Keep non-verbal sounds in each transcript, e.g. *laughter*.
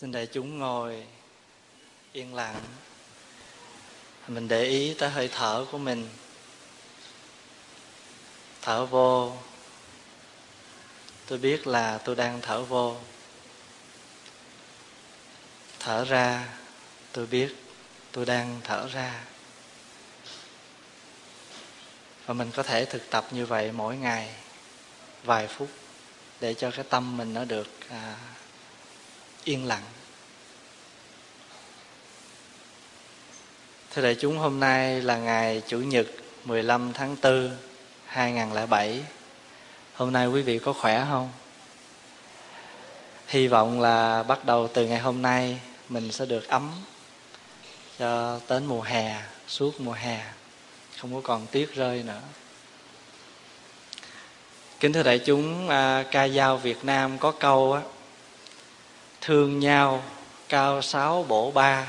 xin đại chúng ngồi yên lặng. Mình để ý tới hơi thở của mình. Thở vô. Tôi biết là tôi đang thở vô. Thở ra tôi biết tôi đang thở ra. Và mình có thể thực tập như vậy mỗi ngày vài phút để cho cái tâm mình nó được à, yên lặng Thưa đại chúng, hôm nay là ngày Chủ nhật 15 tháng 4 2007. Hôm nay quý vị có khỏe không? Hy vọng là bắt đầu từ ngày hôm nay mình sẽ được ấm cho đến mùa hè, suốt mùa hè, không có còn tuyết rơi nữa. Kính thưa đại chúng, à, ca dao Việt Nam có câu á, thương nhau cao sáu bổ ba.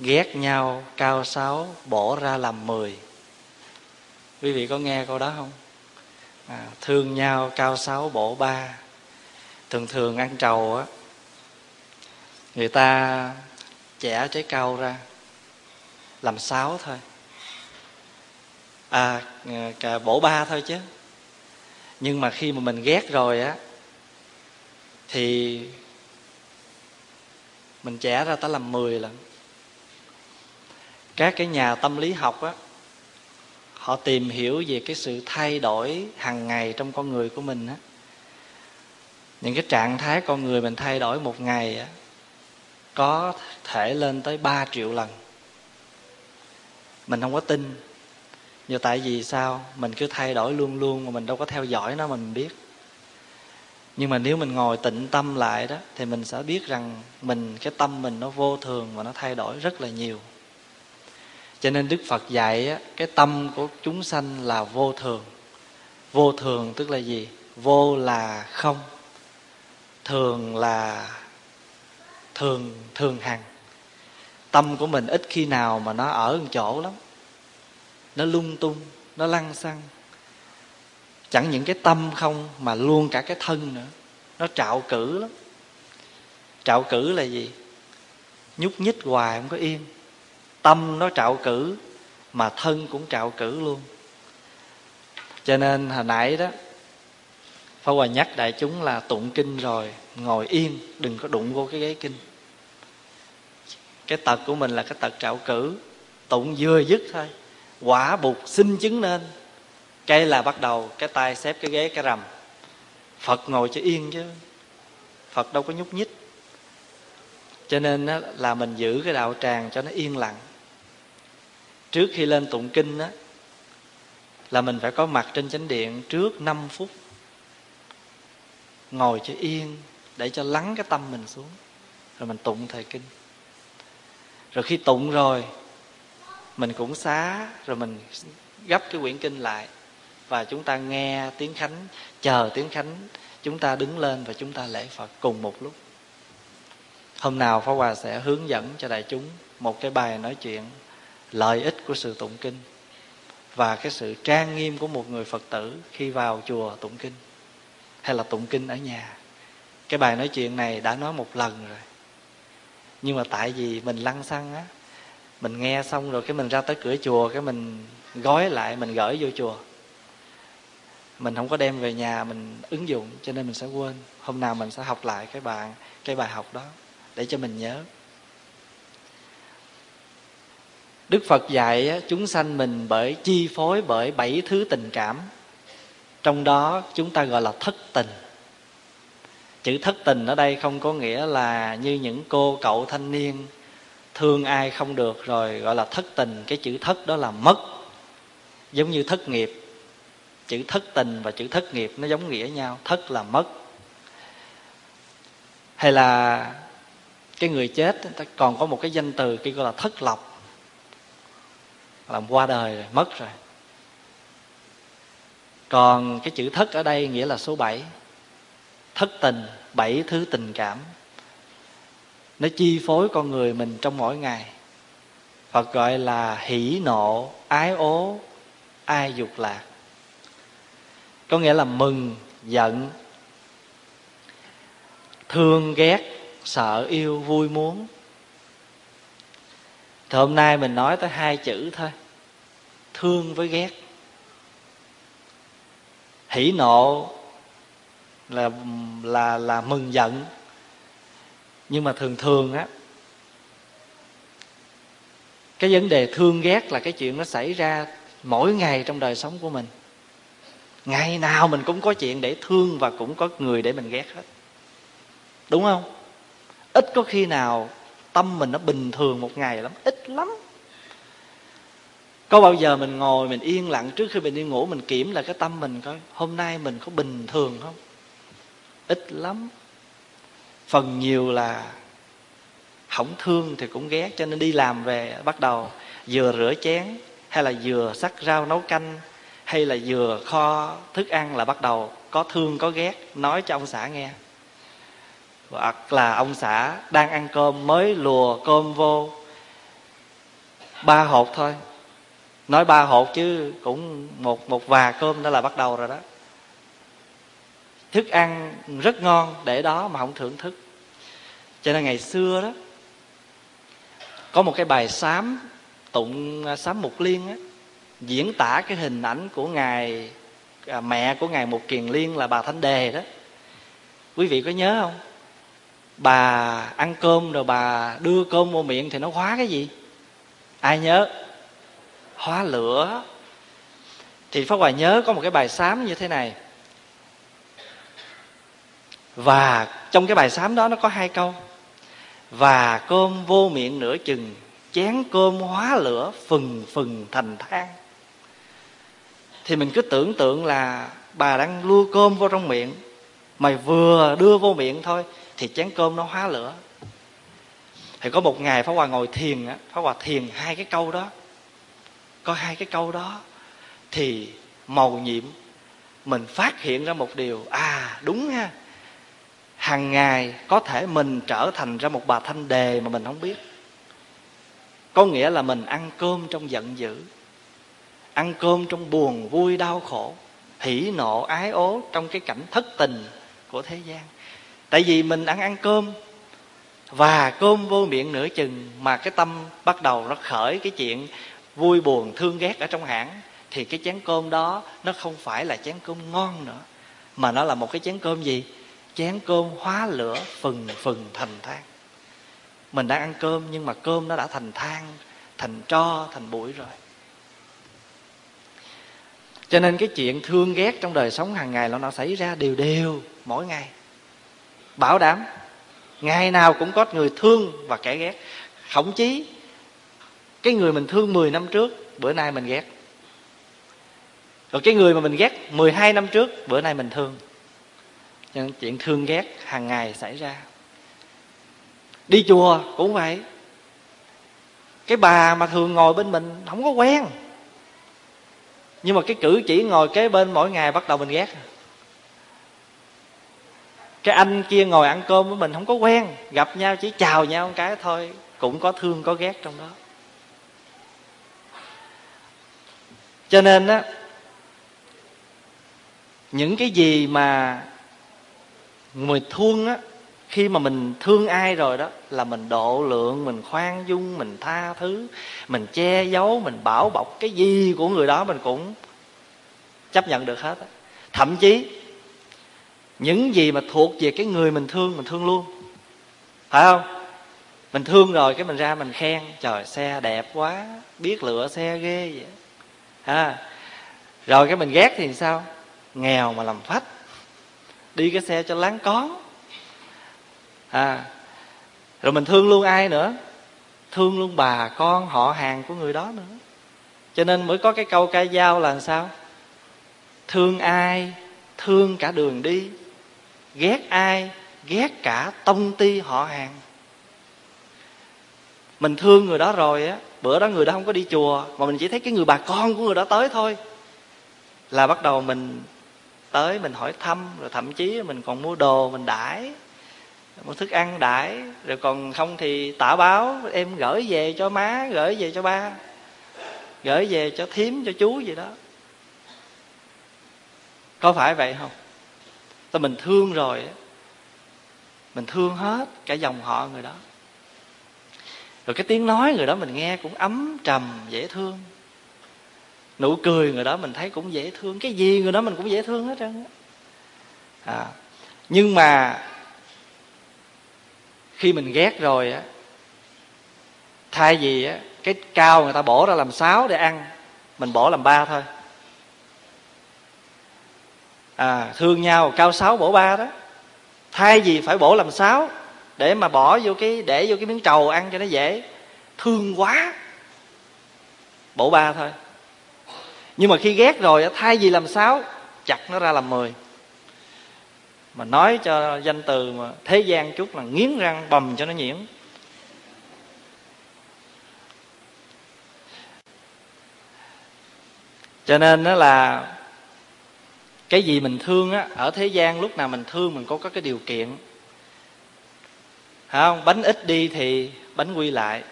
Ghét nhau cao sáu bổ ra làm mười. Quý vị có nghe câu đó không? À, thương nhau cao sáu bổ ba. Thường thường ăn trầu á người ta chẻ trái cau ra làm sáu thôi. À ờ, bổ ba thôi chứ. Nhưng mà khi mà mình ghét rồi á thì mình trả ra tới làm mười lần. Các cái nhà tâm lý học á, họ tìm hiểu về cái sự thay đổi hàng ngày trong con người của mình á. Những cái trạng thái con người mình thay đổi một ngày á, có thể lên tới 3 triệu lần. Mình không có tin. Nhưng tại vì sao? Mình cứ thay đổi luôn luôn mà mình đâu có theo dõi nó, mình biết nhưng mà nếu mình ngồi tịnh tâm lại đó thì mình sẽ biết rằng mình cái tâm mình nó vô thường và nó thay đổi rất là nhiều. Cho nên đức phật dạy á, cái tâm của chúng sanh là vô thường. Vô thường tức là gì? Vô là không. Thường là thường thường hằng. Tâm của mình ít khi nào mà nó ở một chỗ lắm. Nó lung tung nó lăng xăng chẳng những cái tâm không, mà luôn cả cái thân nữa. Nó trạo cử lắm. Trạo cử là gì? Nhúc nhích hoài không có yên. Tâm nó trạo cử, mà thân cũng trạo cử luôn. Cho nên hồi nãy đó, Pháp Hòa nhắc đại chúng là tụng kinh rồi, Ngồi yên, Đừng có đụng vô cái ghế kinh. Cái tật của mình là cái tật trạo cử. Tụng vừa dứt thôi. Quả bục xin chứng nên cái là bắt đầu cái tay xếp cái ghế cái rầm phật ngồi cho yên chứ. Phật đâu có nhúc nhích. Cho nên á, là mình giữ cái đạo tràng cho nó yên lặng. Trước khi lên tụng kinh á là mình phải có mặt trên chánh điện trước 5 phút. Ngồi cho yên để cho lắng cái tâm mình xuống. Rồi mình tụng thời kinh. Rồi khi tụng rồi mình cũng xá rồi mình gấp cái quyển kinh lại và chúng ta nghe tiếng khánh, chờ tiếng khánh, chúng ta đứng lên và chúng ta lễ phật cùng một lúc. Hôm nào phó hòa sẽ hướng dẫn cho đại chúng một cái bài nói chuyện lợi ích của sự tụng kinh và cái sự trang nghiêm của một người phật tử khi vào chùa tụng kinh hay là tụng kinh ở nhà. Cái bài nói chuyện này đã nói một lần rồi. Nhưng mà tại vì mình lăng xăng á, mình nghe xong rồi cái mình ra tới cửa chùa, cái mình gói lại, mình gửi vô chùa mình không có đem về nhà mình ứng dụng, cho nên mình sẽ quên. Hôm nào mình sẽ học lại cái bài cái bài học đó, để cho mình nhớ. Đức phật dạy chúng sanh mình bởi chi phối bởi bảy thứ tình cảm. Trong đó chúng ta gọi là thất tình. Chữ thất tình ở đây không có nghĩa là như những cô cậu thanh niên thương ai không được rồi gọi là thất tình. Cái chữ thất đó là mất. Giống như thất nghiệp chữ thất tình và chữ thất nghiệp nó giống nghĩa nhau. Thất là mất. Hay là cái người chết ta còn có một cái danh từ kia gọi là thất lọc làm qua đời rồi, mất rồi. Còn cái chữ thất ở đây nghĩa là số bảy. Thất tình, bảy thứ tình cảm. Nó chi phối con người mình trong mỗi ngày. Phật gọi là hỷ nộ, ái ố, ai dục lạc có nghĩa là mừng, giận, thương, ghét, sợ, yêu, vui, muốn. Thì hôm nay mình nói tới hai chữ thôi. Thương với ghét. Hỉ nộ là là là mừng, giận. Nhưng mà thường thường á, cái vấn đề thương, ghét là cái chuyện nó xảy ra mỗi ngày trong đời sống của mình ngày nào mình cũng có chuyện để thương và cũng có người để mình ghét hết. Đúng không? Ít có khi nào tâm mình nó bình thường một ngày lắm, ít lắm. Có bao giờ mình ngồi mình yên lặng trước khi mình đi ngủ mình kiểm là cái tâm mình coi hôm nay mình có bình thường không? Ít lắm. Phần nhiều là không thương thì cũng ghét cho nên đi làm về bắt đầu vừa rửa chén hay là vừa sắc rau nấu canh hay là vừa kho thức ăn là bắt đầu có thương, có ghét, nói cho ông xã nghe. Hoặc là ông xã đang ăn cơm mới lùa cơm vô. Ba hột thôi. Nói ba hột chứ cũng một một và cơm đó là bắt đầu rồi đó. Thức ăn rất ngon, để đó mà không thưởng thức. Cho nên ngày xưa đó, có một cái bài sám tụng, sám mục liên á diễn tả cái hình ảnh của ngài à, mẹ của ngài một kiền liên là bà thánh đề đó. Quý vị có nhớ không? Bà ăn cơm rồi bà đưa cơm vô miệng thì nó hóa cái gì? Ai nhớ? Hóa lửa. Thì pháp hòa nhớ có một cái bài sám như thế này. Và trong cái bài sám đó nó có hai câu. Và cơm vô miệng nửa chừng chén cơm hóa lửa phừng phừng thành than thì mình cứ tưởng tượng là bà đang lua cơm vô trong miệng, mày vừa đưa vô miệng thôi thì chén cơm nó hóa lửa. Thì có một ngày pháp hòa ngồi thiền á, pháp hòa thiền hai cái câu đó. Có hai cái câu đó thì màu nhiệm mình phát hiện ra một điều. À đúng ha. Hàng ngày có thể mình trở thành ra một bà thanh đề mà mình không biết. Có nghĩa là mình ăn cơm trong giận dữ ăn cơm trong buồn vui đau khổ, hỉ nộ, ái ố trong cái cảnh thất tình của thế gian. Tại vì mình ăn ăn cơm và cơm vô miệng nửa chừng mà cái tâm bắt đầu nó khởi cái chuyện vui buồn thương ghét ở trong hãng, thì cái chén cơm đó nó không phải là chén cơm ngon nữa, mà nó là một cái chén cơm gì? Chén cơm hóa lửa phừng phừng thành than. Mình đang ăn cơm nhưng mà cơm nó đã thành than, thành tro, thành bụi rồi cho nên cái chuyện thương ghét trong đời sống hàng ngày nó xảy ra đều đều, mỗi ngày. Bảo đảm, ngày nào cũng có người thương và kẻ ghét. Khổng chí, cái người mình thương 10 năm trước, bữa nay mình ghét. Rồi cái người mà mình ghét 12 năm trước, bữa nay mình thương. Cho nên chuyện thương ghét hàng ngày xảy ra. Đi chùa cũng vậy. Cái bà mà thường ngồi bên mình không có quen nhưng mà cái cử chỉ ngồi kế bên mỗi ngày bắt đầu mình ghét. Cái anh kia ngồi ăn cơm với mình không có quen, gặp nhau chỉ chào nhau một cái thôi, cũng có thương, có ghét trong đó. Cho nên á, những cái gì mà người thương á khi mà mình thương ai rồi đó, là mình độ lượng, mình khoan dung, mình tha thứ, mình che giấu, mình bảo bọc cái gì của người đó mình cũng chấp nhận được hết thậm chí, những gì mà thuộc về cái người mình thương mình thương luôn. Phải không? Mình thương rồi cái mình ra mình khen, trời, xe đẹp quá, biết lựa xe ghê vậy. Ha. Rồi cái mình ghét thì sao? Nghèo mà làm phách. Đi cái xe cho láng có à rồi mình thương luôn ai nữa? Thương luôn bà, con, họ, hàng của người đó nữa. Cho nên mới có cái câu ca dao là sao? Thương ai, thương cả đường đi. Ghét ai, ghét cả tông ti, họ, hàng. Mình thương người đó rồi á, bữa đó người đó không có đi chùa, mà mình chỉ thấy cái người bà con của người đó tới thôi. Là bắt đầu mình tới, mình hỏi thăm, rồi thậm chí mình còn mua đồ, mình đãi một thức ăn đãi rồi còn không thì tả báo em gửi về cho má gửi về cho ba gửi về cho thím cho chú gì đó. Có phải vậy không? Ta mình thương rồi mình thương hết cả dòng họ người đó. Rồi cái tiếng nói người đó mình nghe cũng ấm trầm dễ thương. Nụ cười người đó mình thấy cũng dễ thương. Cái gì người đó mình cũng dễ thương hết trơn à, nhưng mà khi mình ghét rồi á, thay vì á, cái cao người ta bỏ ra làm sáu để ăn, mình bỏ làm ba thôi. À thương nhau, cao sáu bổ ba đó. Thay vì phải bổ làm sáu để mà bỏ vô cái, để vô cái miếng trầu ăn cho nó dễ, thương quá bổ ba thôi. Nhưng mà khi ghét rồi thay vì làm sáu chặt nó ra làm mười mà nói cho danh từ mà thế gian chút là nghiến răng bầm cho nó nhiễm. cho nên đó là cái gì mình thương á, ở thế gian lúc nào mình thương mình có có cái điều kiện. Hả không? Bánh ít đi thì bánh quy lại.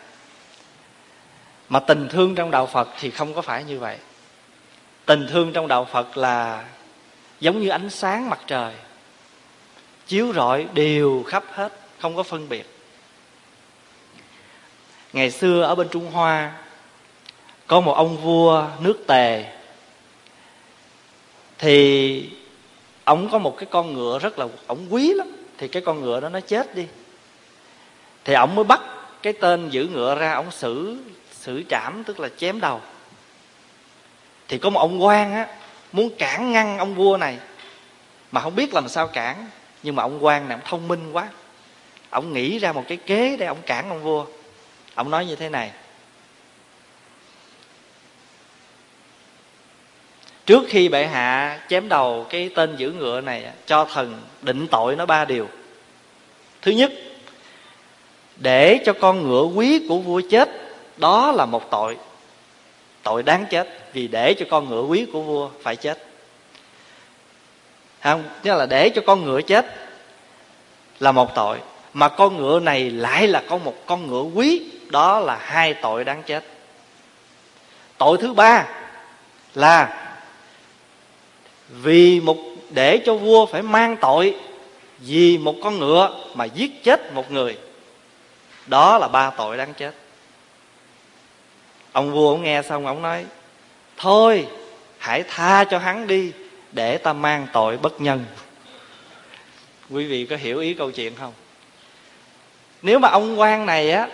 Mà tình thương trong đạo phật thì không có phải như vậy. Tình thương trong đạo phật là giống như ánh sáng mặt trời chiếu rọi đều khắp hết, không có phân biệt. Ngày xưa ở bên trung hoa, có một ông vua nước tề. Thì ông có một cái con ngựa rất là ông quý lắm, thì cái con ngựa đó nó chết đi. Thì ông mới bắt cái tên giữ ngựa ra ông xử xử trảm, tức là chém đầu. Thì có một ông quan á, muốn cản ngăn ông vua này, mà không biết làm sao cản nhưng mà ông quan này ông thông minh quá. Ông nghĩ ra một cái kế để ông cản ông vua. Ông nói như thế này. Trước khi bệ hạ chém đầu cái tên giữ ngựa này, cho thần định tội nó ba điều. Thứ nhất, để cho con ngựa quý của vua chết, đó là một tội. Tội đáng chết, vì để cho con ngựa quý của vua phải chết không, tức là để cho con ngựa chết là một tội. Mà con ngựa này lại là con một con ngựa quý, đó là hai tội đáng chết. Tội thứ ba là vì một, để cho vua phải mang tội vì một con ngựa mà giết chết một người, đó là ba tội đáng chết. Ông vua ông nghe xong ông nói, thôi, hãy tha cho hắn đi để ta mang tội bất nhân. Quý vị có hiểu ý câu chuyện không? Nếu mà ông quan này á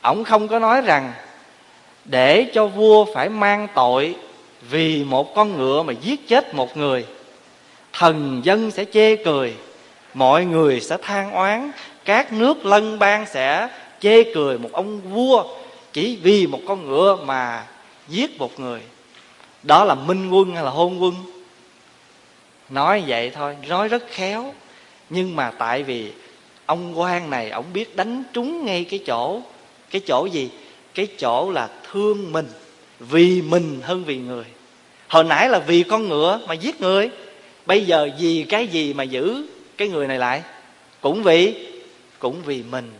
ông không có nói rằng để cho vua phải mang tội vì một con ngựa mà giết chết một người thần dân sẽ chê cười mọi người sẽ than oán các nước lân bang sẽ chê cười một ông vua chỉ vì một con ngựa mà giết một người. Đó là minh quân hay là hôn quân nói vậy thôi, nói rất khéo. Nhưng mà tại vì ông quan này, ông biết đánh trúng ngay cái chỗ cái chỗ gì? Cái chỗ là thương mình, vì mình hơn vì người. Hồi nãy là vì con ngựa mà giết người. Bây giờ vì cái gì mà giữ cái người này lại? Cũng vì cũng vì mình.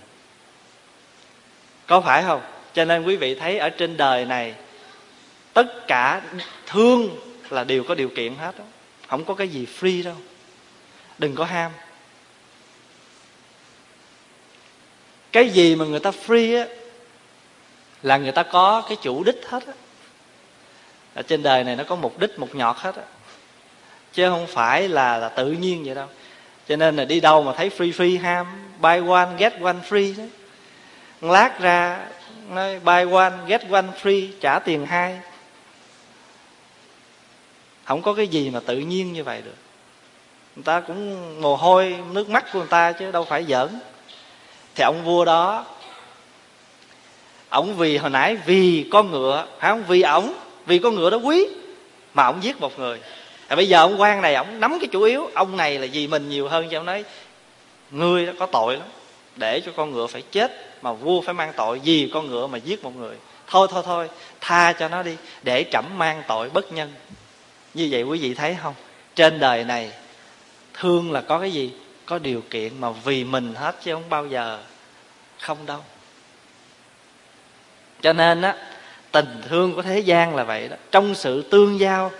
Có phải không? Cho nên quý vị thấy ở trên đời này, tất cả thương là đều có điều kiện hết đó không có cái gì free đâu. Đừng có ham. Cái gì mà người ta free á, là người ta có cái chủ đích hết á. Ở trên đời này nó có mục đích, một nhọt hết á. Chứ không phải là là tự nhiên vậy đâu. Cho nên là đi đâu mà thấy free free, ham, buy one, get one free đấy lát ra, nói buy one, get one free, trả tiền hai không có cái gì mà tự nhiên như vậy được. Người ta cũng mồ hôi nước mắt của người ta chứ đâu phải giỡn. Thì ông vua đó ông vì hồi nãy vì con ngựa phải không? Vì ổng vì con ngựa đó quý mà ổng giết một người. À, bây giờ ông quan này ổng nắm cái chủ yếu ông này là vì mình nhiều hơn cho ông nói ngươi đó có tội lắm để cho con ngựa phải chết mà vua phải mang tội vì con ngựa mà giết một người. Thôi thôi thôi tha cho nó đi để trẫm mang tội bất nhân như vậy quý vị thấy không? Trên đời này, thương là có cái gì? Có điều kiện mà vì mình hết chứ không bao giờ không đâu. Cho nên á, tình thương của thế gian là vậy đó. Trong sự tương giao,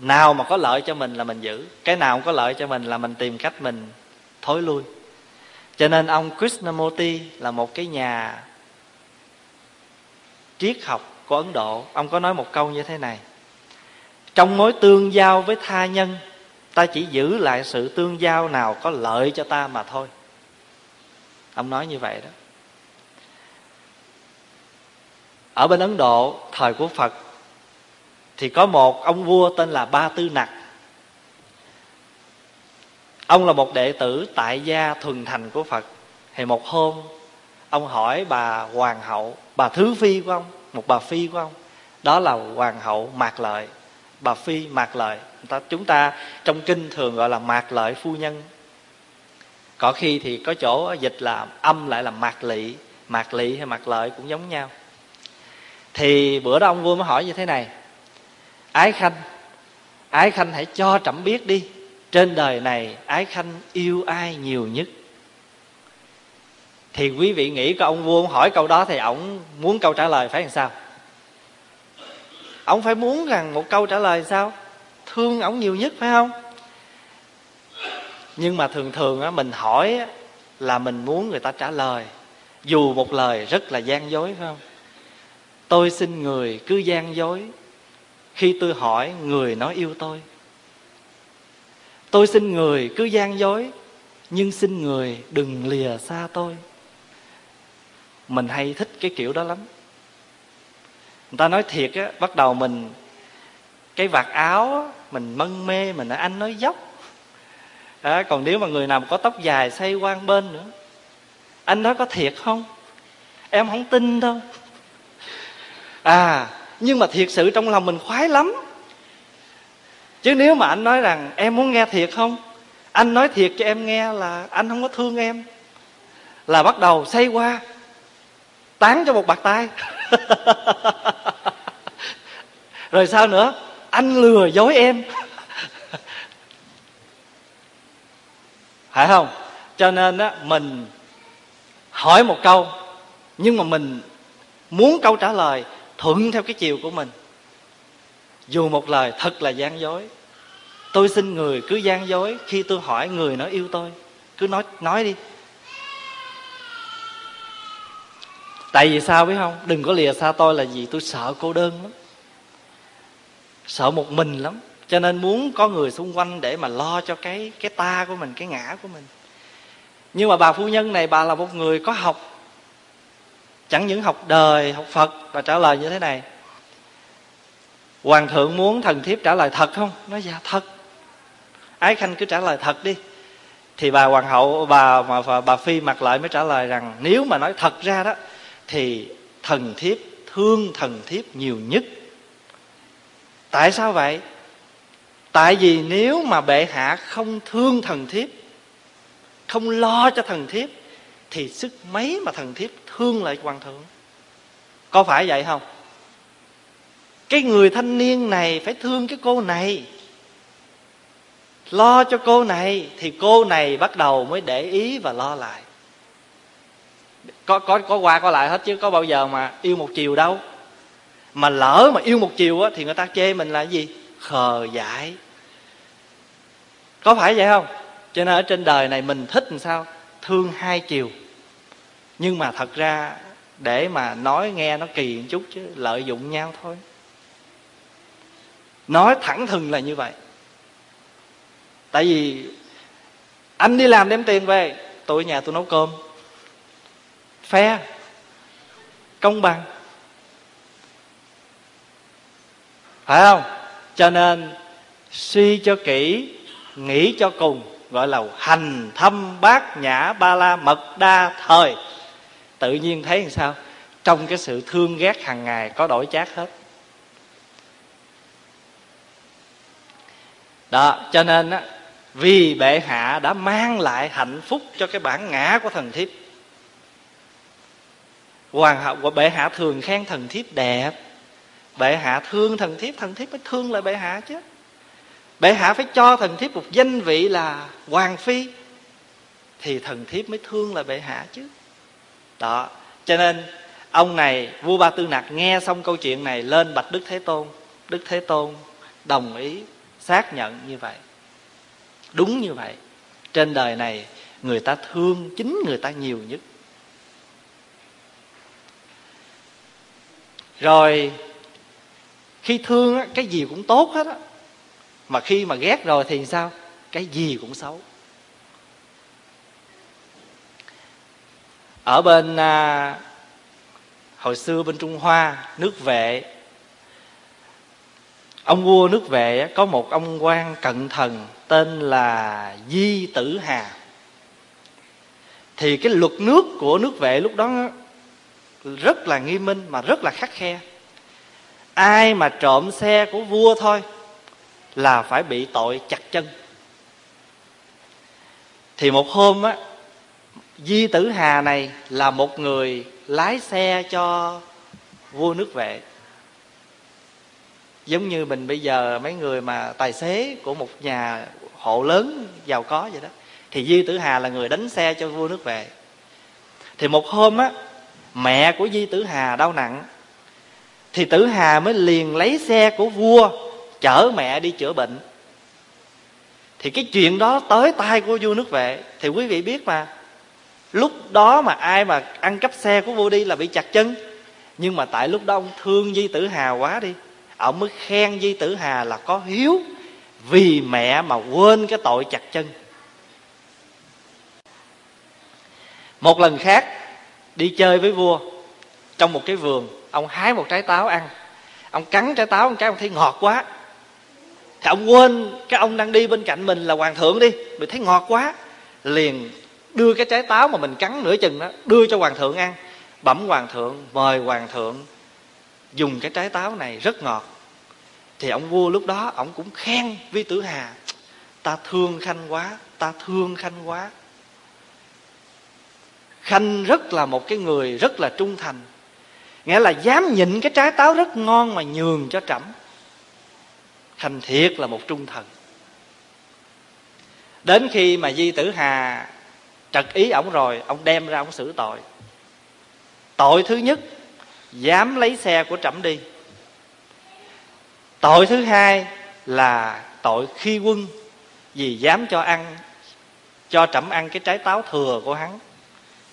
nào mà có lợi cho mình là mình giữ. Cái nào không có lợi cho mình là mình tìm cách mình thối lui. Cho nên ông krishnamurti là một cái nhà triết học của ấn độ. Ông có nói một câu như thế này trong mối tương giao với tha nhân, ta chỉ giữ lại sự tương giao nào có lợi cho ta mà thôi. Ông nói như vậy đó. Ở bên ấn độ, thời của phật, thì có một ông vua tên là ba tư nặc. Ông là một đệ tử tại gia thuần thành của phật. Thì một hôm, ông hỏi bà hoàng hậu, bà thứ phi của ông, một bà phi của ông, đó là hoàng hậu mạc lợi bà phi mạc lợi. Ta, chúng ta trong kinh thường gọi là mạc lợi phu nhân. Có khi thì có chỗ dịch là âm lại là mạc lị. Mạc lị hay mạc lợi cũng giống nhau. Thì bữa đó ông vua mới hỏi như thế này. Ái khanh ái khanh hãy cho trẫm biết đi. Trên đời này ái khanh yêu ai nhiều nhất? Thì quý vị nghĩ có ông vua hỏi câu đó thì ổng muốn câu trả lời phải làm sao? Ông phải muốn rằng một câu trả lời sao? Thương ổng nhiều nhất phải không? Nhưng mà thường thường á mình hỏi á, là mình muốn người ta trả lời. Dù một lời rất là gian dối phải không? Tôi xin người cứ gian dối. Khi tôi hỏi người nói yêu tôi. Tôi xin người cứ gian dối nhưng xin người đừng lìa xa tôi. Mình hay thích cái kiểu đó lắm người ta nói thiệt á bắt đầu mình cái vạt áo á, mình mân mê mình nói anh nói dốc. À, còn nếu mà người nào có tóc dài xây quang bên nữa. Anh nói có thiệt không? Em không tin đâu. À nhưng mà thiệt sự trong lòng mình khoái lắm. Chứ nếu mà anh nói rằng em muốn nghe thiệt không? Anh nói thiệt cho em nghe là anh không có thương em. Là bắt đầu xây qua tán cho một bạc tay. *laughs* rồi sao nữa? Anh lừa dối em. *laughs* Phải không? Cho nên á, mình hỏi một câu, nhưng mà mình muốn câu trả lời thuận theo cái chiều của mình. Dù một lời thật là gian dối, tôi xin người cứ gian dối khi tôi hỏi người nó yêu tôi. Cứ nói nói đi. Tại vì sao biết không? Đừng có lìa xa tôi là gì tôi sợ cô đơn lắm. Sợ một mình lắm. Cho nên muốn có người xung quanh để mà lo cho cái cái ta của mình cái ngã của mình. Nhưng mà bà phu nhân này bà là một người có học. Chẳng những học đời học phật bà trả lời như thế này. Hoàng thượng muốn thần thiếp trả lời thật không? Nói dạ thật. Ái khanh cứ trả lời thật đi. Thì bà hoàng hậu bà mà bà, bà phi mặt lại mới trả lời rằng nếu mà nói thật ra đó thì thần thiếp, thương thần thiếp nhiều nhất. Tại sao vậy? Tại vì nếu mà bệ hạ không thương thần thiếp, không lo cho thần thiếp, thì sức mấy mà thần thiếp thương lại hoàng thượng? Có phải vậy không? Cái người thanh niên này phải thương cái cô này. Lo cho cô này thì cô này bắt đầu mới để ý và lo lại có có có qua, có lại hết chứ, có bao giờ mà yêu một chiều đâu. Mà lỡ mà yêu một chiều á, thì người ta chê mình là gì? Khờ dại. Có phải vậy không? Cho nên ở trên đời này mình thích làm sao? Thương hai chiều. Nhưng mà thật ra để mà nói nghe nó kỳ một chút chứ, lợi dụng nhau thôi. Nói thẳng thừng là như vậy. Tại vì anh đi làm đem tiền về tôi ở nhà tôi nấu cơm phe. Công bằng. Phải không? Cho nên, suy cho kỹ, nghĩ cho cùng, gọi là hành thâm bát nhã ba la mật đa thời. Tự nhiên thấy làm sao? Trong cái sự thương ghét hàng ngày, có đổi chát hết. Đó, cho nên á, vì bệ hạ đã mang lại hạnh phúc cho cái bản ngã của thần thiếp hoàng hậu bệ hạ thường khen thần thiếp đẹp. Bệ hạ thương thần thiếp thần thiếp mới thương lại bệ hạ chứ. Bệ hạ phải cho thần thiếp một danh vị là hoàng phi, thì thần thiếp mới thương lại bệ hạ chứ. Đó, cho nên ông này, vua ba tư nặc nghe xong câu chuyện này lên bạch đức thế tôn. Đức thế tôn đồng ý xác nhận như vậy. Đúng như vậy. Trên đời này người ta thương chính người ta nhiều nhất. Rồi khi thương á, cái gì cũng tốt hết á. Mà khi mà ghét rồi thì sao? Cái gì cũng xấu. Ở bên à, hồi xưa bên trung hoa nước vệ ông vua nước vệ có một ông quan cận thần tên là di tử hà. Thì cái luật nước của nước vệ lúc đó rất là nghiêm minh mà rất là khắc khe. Ai mà trộm xe của vua thôi là phải bị tội chặt chân. Thì một hôm á, di tử hà này là một người lái xe cho vua nước vệ. Giống như mình bây giờ mấy người mà tài xế của một nhà hộ lớn giàu có vậy đó. Thì di tử hà là người đánh xe cho vua nước vệ. Thì một hôm á mẹ của di tử hà đau nặng. Thì tử hà mới liền lấy xe của vua chở mẹ đi chữa bệnh. Thì cái chuyện đó tới tay của vua nước vệ. Thì quý vị biết mà, lúc đó mà ai mà ăn cắp xe của vua đi là bị chặt chân. Nhưng mà tại lúc đó ông thương di tử hà quá đi, ông mới khen di tử hà là có hiếu vì mẹ mà quên cái tội chặt chân. Một lần khác đi chơi với vua. Trong một cái vườn, ông hái một trái táo ăn. Ông cắn trái táo một cái ông thấy ngọt quá. Thì ông quên, cái ông đang đi bên cạnh mình là hoàng thượng đi. Mình thấy ngọt quá. Liền đưa cái trái táo mà mình cắn nửa chừng đó, đưa cho hoàng thượng ăn. Bẩm hoàng thượng, mời hoàng thượng dùng cái trái táo này rất ngọt. Thì ông vua lúc đó, ông cũng khen vi tử hà. Ta thương khanh quá, ta thương khanh quá khanh rất là một cái người rất là trung thành. Nghĩa là dám nhịn cái trái táo rất ngon mà nhường cho trẫm. Khanh thiệt là một trung thần. Đến khi mà di tử hà trật ý ổng rồi, ông đem ra ông xử tội. Tội thứ nhất, dám lấy xe của trẫm đi. Tội thứ hai là tội khi quân vì dám cho ăn, cho trẫm ăn cái trái táo thừa của hắn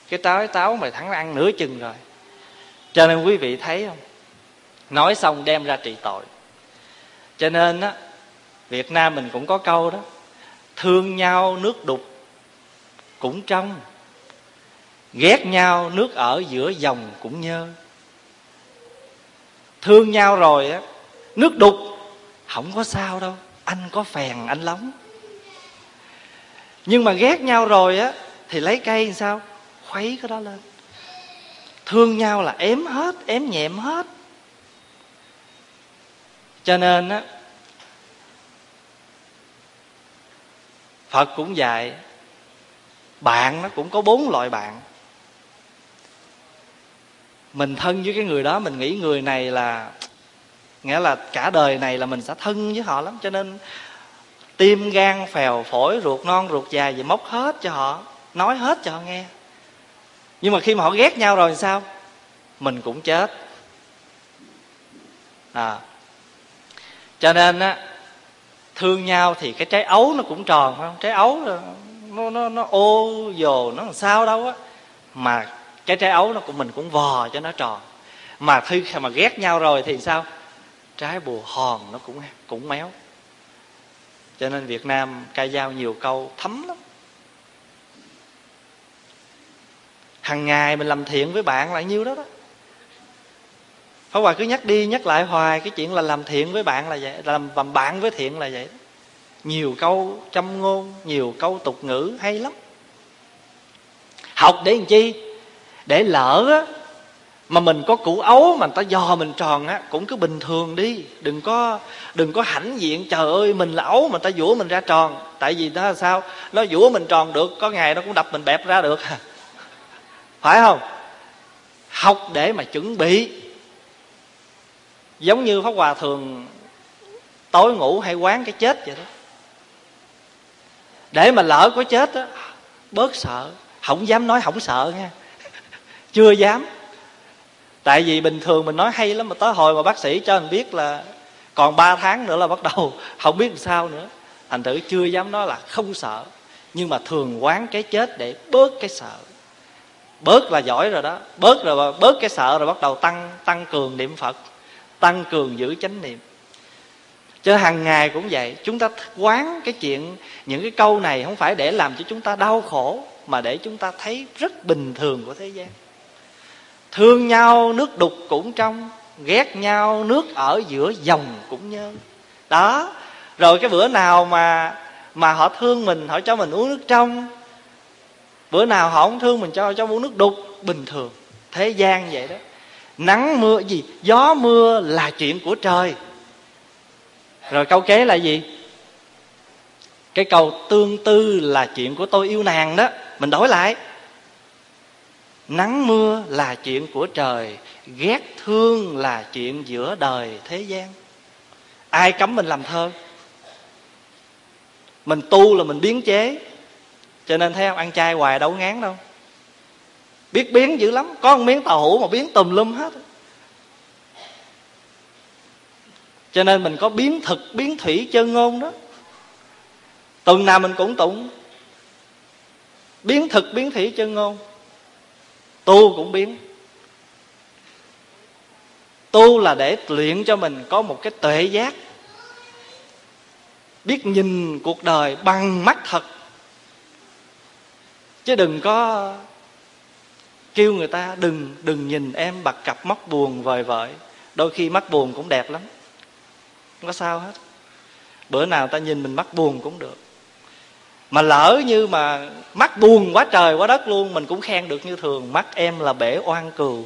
cái trái táo mà thắng ăn nửa chừng rồi. Cho nên quý vị thấy không? Nói xong đem ra trị tội. Cho nên á, việt nam mình cũng có câu đó, thương nhau nước đục cũng trong, ghét nhau nước ở giữa dòng cũng nhơ. Thương nhau rồi á, nước đục không có sao đâu, anh có phèn, anh lóng. Nhưng mà ghét nhau rồi á, thì lấy cây làm sao? Khuấy cái đó lên. Thương nhau là ém hết ém nhẹm hết. Cho nên á, phật cũng dạy, bạn nó cũng có bốn loại bạn. Mình thân với cái người đó, mình nghĩ người này là, nghĩa là cả đời này là mình sẽ thân với họ lắm. Cho nên tim gan phèo phổi, ruột non, ruột dài gì móc hết cho họ, nói hết cho họ nghe nhưng mà khi mà họ ghét nhau rồi thì sao? Mình cũng chết. À. Cho nên á, thương nhau thì cái trái ấu nó cũng tròn, phải không? Trái ấu nó nó nó ô dồ, nó làm sao đâu á. Mà cái trái ấu nó của mình cũng vò cho nó tròn. Mà khi mà ghét nhau rồi thì sao? Trái bùa hòn nó cũng cũng méo. Cho nên việt nam ca dao nhiều câu thấm lắm. Hàng ngày mình làm thiện với bạn là nhiêu đó đó. Pháp Hòa cứ nhắc đi nhắc lại hoài cái chuyện là làm thiện với bạn là vậy làm, làm bạn với thiện là vậy nhiều câu châm ngôn nhiều câu tục ngữ hay lắm. Học để làm chi? Để lỡ á mà mình có củ ấu mà người ta dò mình tròn á cũng cứ bình thường đi. Đừng có đừng có hãnh diện trời ơi mình là ấu mà ta vũa mình ra tròn. Tại vì nó là sao? Nó vũa mình tròn được có ngày nó cũng đập mình bẹp ra được. *laughs* phải không? Học để mà chuẩn bị. Giống như pháp hòa thường tối ngủ hay quán cái chết vậy đó. Để mà lỡ có chết đó, bớt sợ. Không dám nói không sợ nha. *laughs* Chưa dám. Tại vì bình thường mình nói hay lắm mà tới hồi mà bác sĩ cho mình biết là còn 3 tháng nữa là bắt đầu *laughs* không biết làm sao nữa. Thành thử chưa dám nói là không sợ. Nhưng mà thường quán cái chết để bớt cái sợ bớt là giỏi rồi đó. Bớt rồi, bớt cái sợ rồi bắt đầu tăng tăng cường niệm phật, tăng cường giữ chánh niệm. Cho hàng ngày cũng vậy. Chúng ta quán cái chuyện, những cái câu này không phải để làm cho chúng ta đau khổ, mà để chúng ta thấy rất bình thường của thế gian. Thương nhau, nước đục cũng trong, ghét nhau, nước ở giữa dòng cũng nhớ. Đó. Rồi cái bữa nào mà mà họ thương mình, họ cho mình uống nước trong bữa nào họ không thương mình cho cho uống nước đục. Bình thường. Thế gian vậy đó. Nắng mưa gì? Gió mưa là chuyện của trời. Rồi câu kế là gì? Cái câu tương tư là chuyện của tôi yêu nàng đó. Mình đổi lại. Nắng mưa là chuyện của trời. Ghét thương là chuyện giữa đời thế gian. Ai cấm mình làm thơ? Mình tu là mình biến chế cho nên thấy không? Ăn chay hoài đâu ngán đâu. Biết biến dữ lắm. Có một miếng tàu hũ mà biến tùm lum hết. Cho nên mình có biến thực, biến thủy chân ngôn đó. Tuần nào mình cũng tụng. Biến thực, biến thủy chân ngôn. Tu cũng biến. Tu là để luyện cho mình có một cái tuệ giác. Biết nhìn cuộc đời bằng mắt thật chứ đừng có kêu người ta, đừng đừng nhìn em bạc cặp mắt buồn vời vợi. Đôi khi mắt buồn cũng đẹp lắm. Không có sao hết. Bữa nào ta nhìn mình mắt buồn cũng được. Mà lỡ như mà mắt buồn quá trời quá đất luôn, mình cũng khen được như thường. Mắt em là bể oan cừu.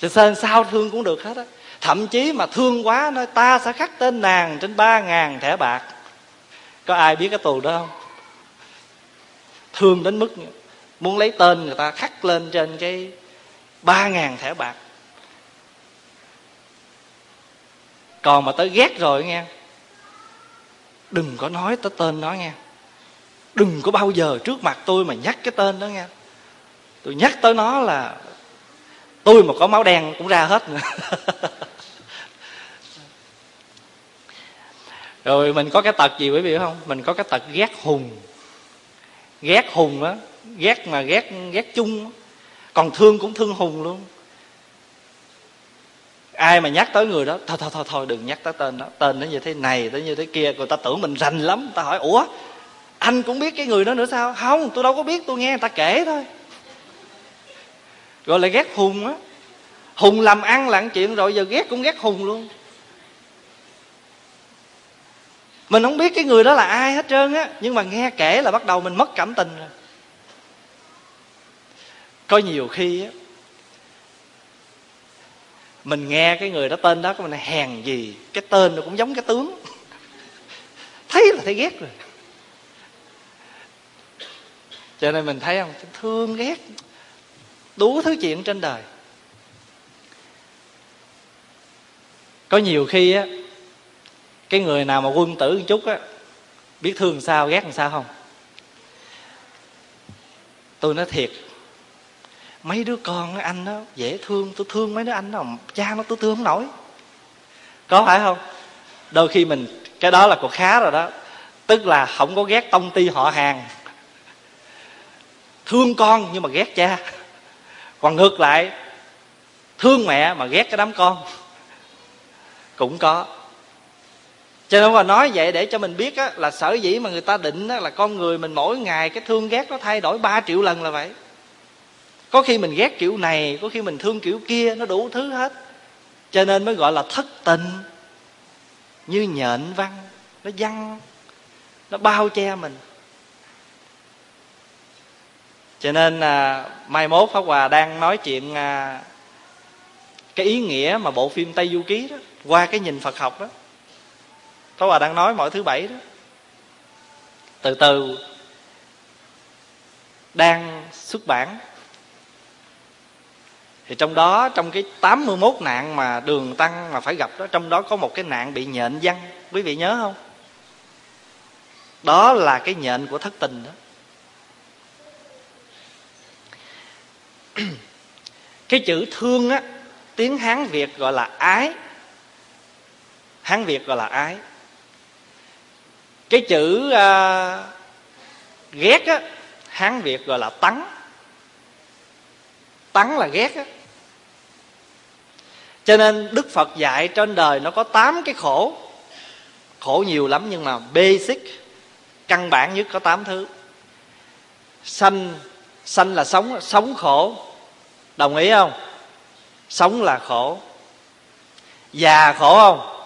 Thì sao thương cũng được hết á. Thậm chí mà thương quá nói ta sẽ khắc tên nàng trên ba ngàn thẻ bạc có ai biết cái tù đó không? Thương đến mức muốn lấy tên người ta khắc lên trên cái ba ngàn thẻ bạc. Còn mà tới ghét rồi nghe. Đừng có nói tới tên nó nghe. Đừng có bao giờ trước mặt tôi mà nhắc cái tên đó nghe. Tôi nhắc tới nó là tôi mà có máu đen cũng ra hết nữa. *laughs* rồi mình có cái tật gì quý vị không? Mình có cái tật ghét hùng. Ghét hùng á, ghét mà ghét ghét chung còn thương cũng thương hùng luôn. Ai mà nhắc tới người đó, thôi thôi thôi thôi, đừng nhắc tới tên đó. Tên nó như thế này, tới như thế kia, người ta tưởng mình rành lắm. Người ta hỏi, ủa, anh cũng biết cái người đó nữa sao? Không, tôi đâu có biết, tôi nghe người ta kể thôi. Gọi là ghét hùng á. Hùng làm ăn là chuyện, rồi giờ ghét cũng ghét hùng luôn. Mình không biết cái người đó là ai hết trơn á, nhưng mà nghe kể là bắt đầu mình mất cảm tình rồi. Có nhiều khi á, mình nghe cái người đó tên đó mình hèn gì, cái tên nó cũng giống cái tướng. *laughs* Thấy là thấy ghét rồi. Cho nên mình thấy không? Thương ghét đủ thứ chuyện trên đời. Có nhiều khi á cái người nào mà quân tử một chút á, biết thương sao, ghét làm sao không? Tôi nói thiệt, mấy đứa con anh đó dễ thương, tôi thương mấy đứa anh đó, cha nó tôi thương không nổi. Có phải không? Đôi khi mình, cái đó là cuộc khá rồi đó. Tức là không có ghét tông ty họ hàng. Thương con nhưng mà ghét cha. Còn ngược lại, thương mẹ mà ghét cái đám con. Cũng có cho nên mà nói vậy để cho mình biết á, là sở dĩ mà người ta định á, là con người mình mỗi ngày cái thương ghét nó thay đổi 3 triệu lần là vậy. Có khi mình ghét kiểu này có khi mình thương kiểu kia nó đủ thứ hết. Cho nên mới gọi là thất tình. Như nhện văn nó văng nó bao che mình. Cho nên à, mai mốt pháp hòa đang nói chuyện à, cái ý nghĩa mà bộ phim tây du ký đó qua cái nhìn phật học đó pháp hòa đang nói mỗi thứ bảy đó. Từ từ. Đang xuất bản. Thì trong đó, trong cái 81 nạn mà đường tăng mà phải gặp đó, trong đó có một cái nạn bị nhện văn. Quý vị nhớ không? Đó là cái nhện của thất tình đó. *clears throat* Cái chữ thương á, tiếng hán việt gọi là ái. Hán việt gọi là ái cái chữ à, ghét á hán việt gọi là tắng. Tắng là ghét á. Cho nên đức phật dạy trên đời nó có tám cái khổ. Khổ nhiều lắm nhưng mà basic căn bản nhất có tám thứ. Sanh sanh là sống sống khổ. Đồng ý không? Sống là khổ. Già khổ không?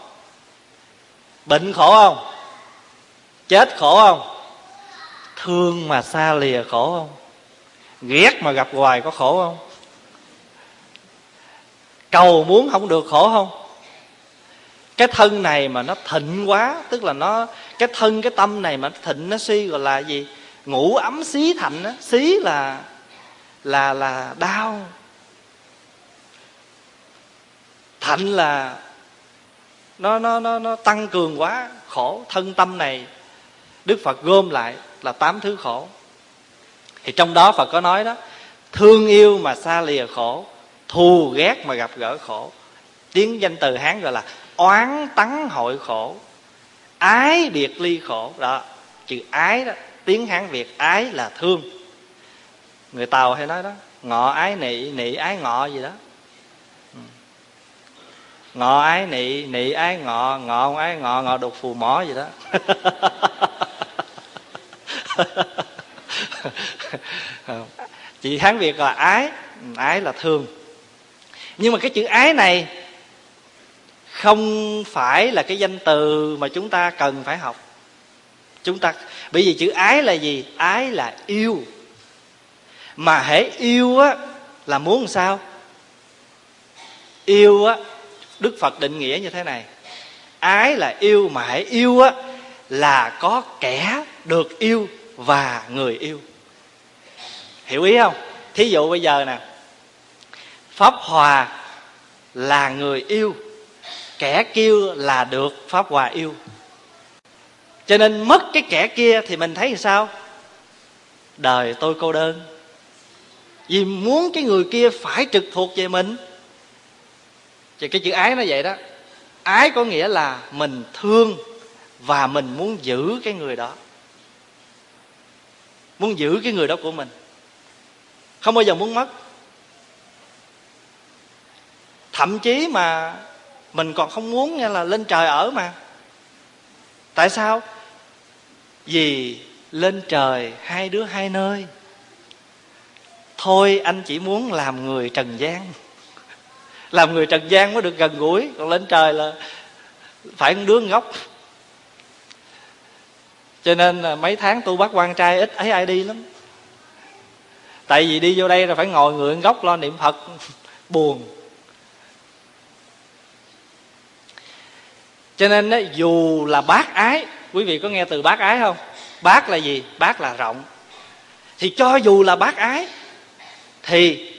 Bệnh khổ không? Chết khổ không? Thương mà xa lìa khổ không? Ghét mà gặp hoài có khổ không? Cầu muốn không được khổ không? Cái thân này mà nó thịnh quá, tức là nó, cái thân, cái tâm này mà nó thịnh, nó suy gọi là gì? Ngủ ấm xí thạnh á. Xí là là là đau. Thạnh là nó nó nó nó tăng cường quá, khổ. Thân tâm này đức phật gom lại là tám thứ khổ. Thì trong đó phật có nói đó, thương yêu mà xa lìa khổ, thù ghét mà gặp gỡ khổ. Tiếng danh từ hán gọi là oán tắng hội khổ, ái biệt ly khổ. Đó, chữ ái đó, tiếng hán việt ái là thương. Người tàu hay nói đó, ngọ ái nị nị ái ngọ gì đó. Ừ. Ngọ ái nị nị ái ngọ ngọ ái ngọ ngọ đục phù mỏ gì đó. *laughs* chị hán việt là ái ái là thương. Nhưng mà cái chữ ái này không phải là cái danh từ mà chúng ta cần phải học. Chúng ta, bởi vì chữ ái là gì? Ái là yêu. Mà hễ yêu á, là muốn làm sao? Yêu á, đức phật định nghĩa như thế này. Ái là yêu, mà hãy yêu á, là có kẻ được yêu và người yêu. Hiểu ý không? Thí dụ bây giờ nè, pháp hòa là người yêu, kẻ kêu là được pháp hòa yêu. Cho nên mất cái kẻ kia thì mình thấy sao? Đời tôi cô đơn. Vì muốn cái người kia phải trực thuộc về mình. Thì cái chữ ái nó vậy đó. Ái có nghĩa là mình thương và mình muốn giữ cái người đó muốn giữ cái người đó của mình. Không bao giờ muốn mất. Thậm chí mà mình còn không muốn nghe là lên trời ở mà. Tại sao? Vì lên trời hai đứa hai nơi. Thôi anh chỉ muốn làm người trần gian. Làm người trần gian mới được gần gũi. Còn lên trời là phải một đứa ngốc cho nên là mấy tháng tu bắt quan trai ít ấy ai đi lắm. Tại vì đi vô đây là phải ngồi người gốc lo niệm phật. *laughs* Buồn. Cho nên đó, dù là bác ái quý vị có nghe từ bác ái không? Bác là gì? Bác là rộng. Thì cho dù là bác ái thì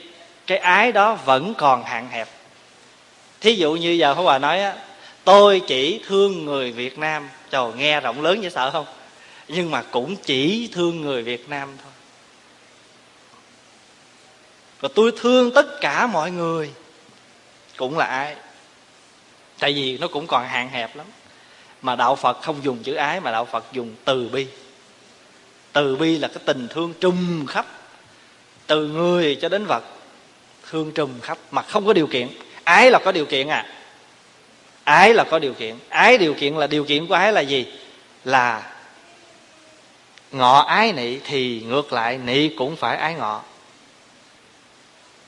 cái ái đó vẫn còn hạn hẹp. Thí dụ như giờ phó Hòa nói á tôi chỉ thương người Việt Nam. Trời nghe rộng lớn dễ sợ không? Nhưng mà cũng chỉ thương người Việt Nam thôi. Và tôi thương tất cả mọi người, cũng là ai? Tại vì nó cũng còn hạn hẹp lắm. Mà đạo phật không dùng chữ ái, mà đạo phật dùng từ bi. Từ bi là cái tình thương trùm khắp, từ người cho đến vật. Thương trùm khắp, mà không có điều kiện. Ái là có điều kiện à? Ái là có điều kiện. Ái điều kiện là điều kiện của ái là gì? Là ngọ ái nị thì ngược lại nị cũng phải ái ngọ.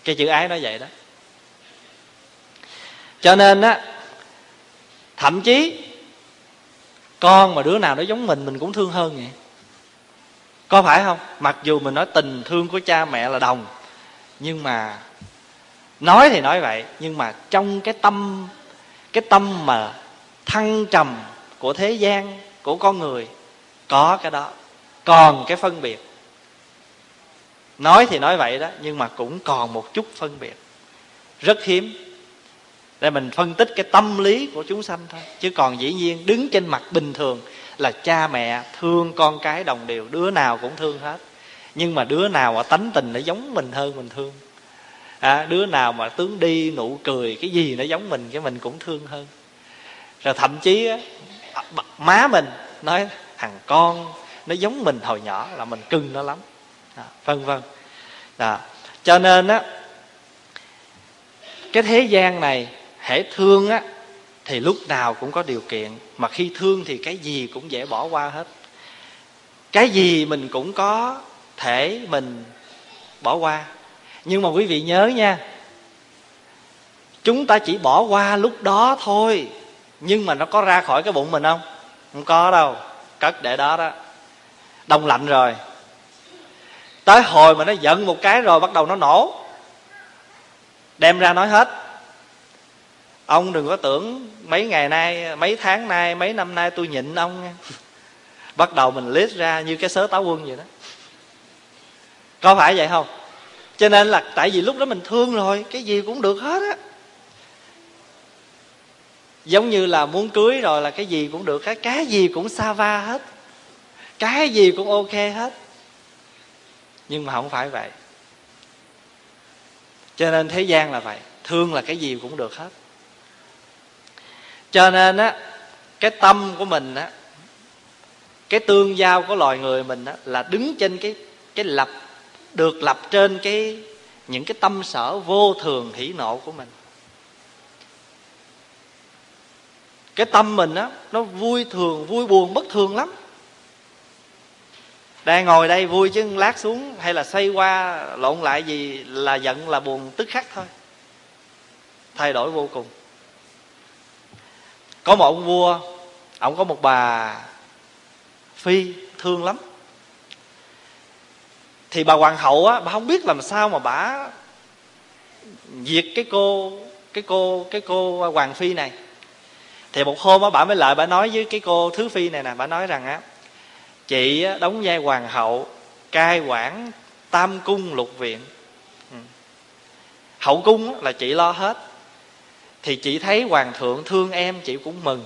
Cái chữ ái nó vậy đó. Cho nên á, thậm chí con mà đứa nào nó giống mình mình cũng thương hơn vậy. Có phải không? Mặc dù mình nói tình thương của cha mẹ là đồng, nhưng mà nói thì nói vậy, nhưng mà trong cái tâm cái tâm mà thăng trầm của thế gian, của con người, có cái đó còn cái phân biệt. Nói thì nói vậy đó nhưng mà cũng còn một chút phân biệt. Rất hiếm. Để mình phân tích cái tâm lý của chúng sanh thôi. Chứ còn dĩ nhiên đứng trên mặt bình thường là cha mẹ thương con cái đồng đều đứa nào cũng thương hết. Nhưng mà đứa nào mà tánh tình nó giống mình hơn mình thương. À, đứa nào mà tướng đi nụ cười cái gì nó giống mình cái mình cũng thương hơn. Rồi thậm chí á, má mình nói thằng con nó giống mình hồi nhỏ là mình cưng nó lắm. À, vân vân à, cho nên á cái thế gian này hễ thương á thì lúc nào cũng có điều kiện mà khi thương thì cái gì cũng dễ bỏ qua hết. Cái gì mình cũng có thể mình bỏ qua. Nhưng mà quý vị nhớ nha chúng ta chỉ bỏ qua lúc đó thôi nhưng mà nó có ra khỏi cái bụng mình không? Không có đâu cất để đó đó đông lạnh rồi. Tới hồi mà nó giận một cái rồi bắt đầu nó nổ. Đem ra nói hết. Ông đừng có tưởng mấy ngày nay, mấy tháng nay, mấy năm nay tôi nhịn ông nha. *laughs* Bắt đầu mình list ra như cái sớ táo quân vậy đó. Có phải vậy không? Cho nên là tại vì lúc đó mình thương rồi, cái gì cũng được hết á. Giống như là muốn cưới rồi là cái gì cũng được cái cái gì cũng xa va hết cái gì cũng ok hết. Nhưng mà không phải vậy. Cho nên thế gian là vậy. Thương là cái gì cũng được hết. Cho nên á, cái tâm của mình á, cái tương giao của loài người mình á, là đứng trên cái cái lập, được lập trên cái, những cái tâm sở vô thường hỷ nộ của mình. Cái tâm mình á, nó vui thường, vui buồn, bất thường lắm đang ngồi đây vui chứ lát xuống hay là xoay qua, lộn lại gì là giận, là buồn tức khắc thôi. Thay đổi vô cùng. Có một ông vua, ông có một bà phi thương lắm. Thì bà hoàng hậu á, bà không biết làm sao mà bà diệt cái cô cái cô cái cô hoàng phi này. Thì một hôm á, bà mới lại, bà nói với cái cô thứ phi này nè, bà nói rằng á chị đóng vai hoàng hậu, cai quản tam cung lục viện. Ừ. Hậu cung là chị lo hết. Thì chị thấy hoàng thượng thương em, chị cũng mừng.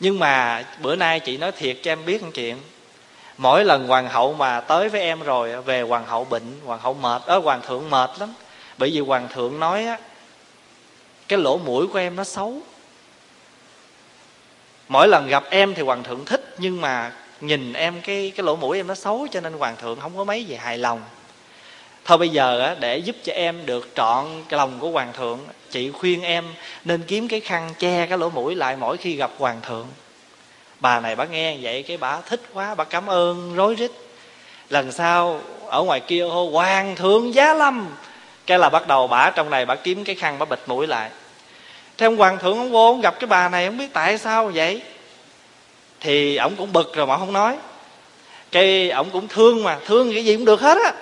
Nhưng mà bữa nay chị nói thiệt cho em biết một chuyện. Mỗi lần hoàng hậu mà tới với em rồi về hoàng hậu bệnh, hoàng hậu mệt ở hoàng thượng mệt lắm. Bởi vì hoàng thượng nói á, cái lỗ mũi của em nó xấu. Mỗi lần gặp em thì hoàng thượng thích nhưng mà nhìn em cái cái lỗ mũi em nó xấu cho nên hoàng thượng không có mấy gì hài lòng. Thôi bây giờ để giúp cho em được trọn cái lòng của hoàng thượng, chị khuyên em nên kiếm cái khăn che cái lỗ mũi lại mỗi khi gặp hoàng thượng. Bà này bà nghe vậy cái bà thích quá, bà cảm ơn, rối rít. Lần sau, ở ngoài kia, hô, hoàng thượng giá lâm! Cái là bắt đầu bà, trong này bà kiếm cái khăn, bà bịt mũi lại. Thêm hoàng thượng ông vô ông gặp cái bà này không biết tại sao vậy? Thì ổng cũng bực rồi mà không nói. Cái ổng cũng thương mà, thương cái gì cũng được hết á.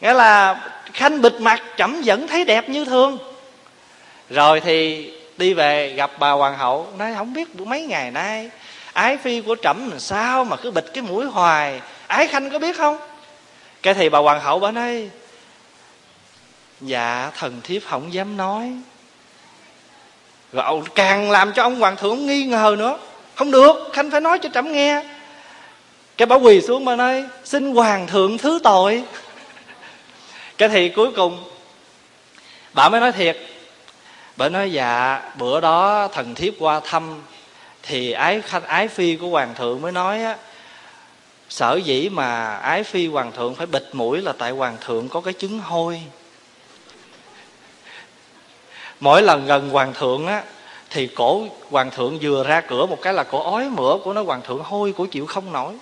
Nghĩa là khanh bịt mặt chậm vẫn thấy đẹp như thường. Rồi thì đi về gặp bà hoàng hậu, nói không biết mấy ngày nay, ái phi của trẫm làm sao mà cứ bịt cái mũi hoài, ái khanh có biết không? Cái thì bà hoàng hậu bà nói dạ thần thiếp không dám nói. Rồi càng làm cho ông hoàng thượng nghi ngờ nữa không được, khanh phải nói cho trẫm nghe. Cái bảo quỳ xuống mà nói xin hoàng thượng thứ tội. Cái thì cuối cùng, bà mới nói thiệt. Bà nói dạ bữa đó thần thiếp qua thăm, thì ái khanh ái phi của hoàng thượng mới nói á, sở dĩ mà ái phi hoàng thượng phải bịt mũi là tại hoàng thượng có cái chứng hôi. Mỗi lần gần hoàng thượng á thì cổ hoàng thượng vừa ra cửa một cái là cổ ói mửa của nó, hoàng thượng hôi cổ chịu không nổi.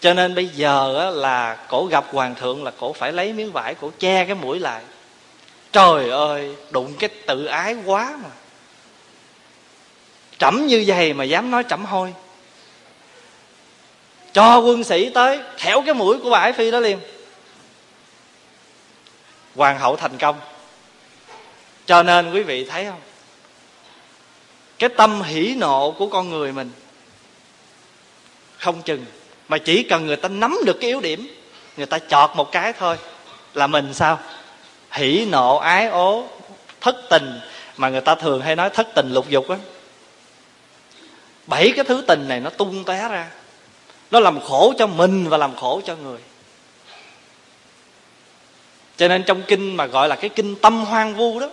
Cho nên bây giờ là cổ gặp hoàng thượng là cổ phải lấy miếng vải cổ che cái mũi lại. Trời ơi, đụng cái tự ái quá mà. Trẫm như vậy mà dám nói trẫm hôi. Cho quân sĩ tới khẻo cái mũi của bà ái phi đó liền. Hoàng hậu thành công. Cho nên quý vị thấy không? Cái tâm hỉ nộ của con người mình. Không chừng mà chỉ cần người ta nắm được cái yếu điểm, người ta chọt một cái thôi là mình sao? Hỉ nộ, ái ố, thất tình mà người ta thường hay nói thất tình lục dục á. Bảy cái thứ tình này nó tung té ra. Nó làm khổ cho mình và làm khổ cho người. Cho nên trong kinh mà gọi là cái kinh tâm hoang vu đó,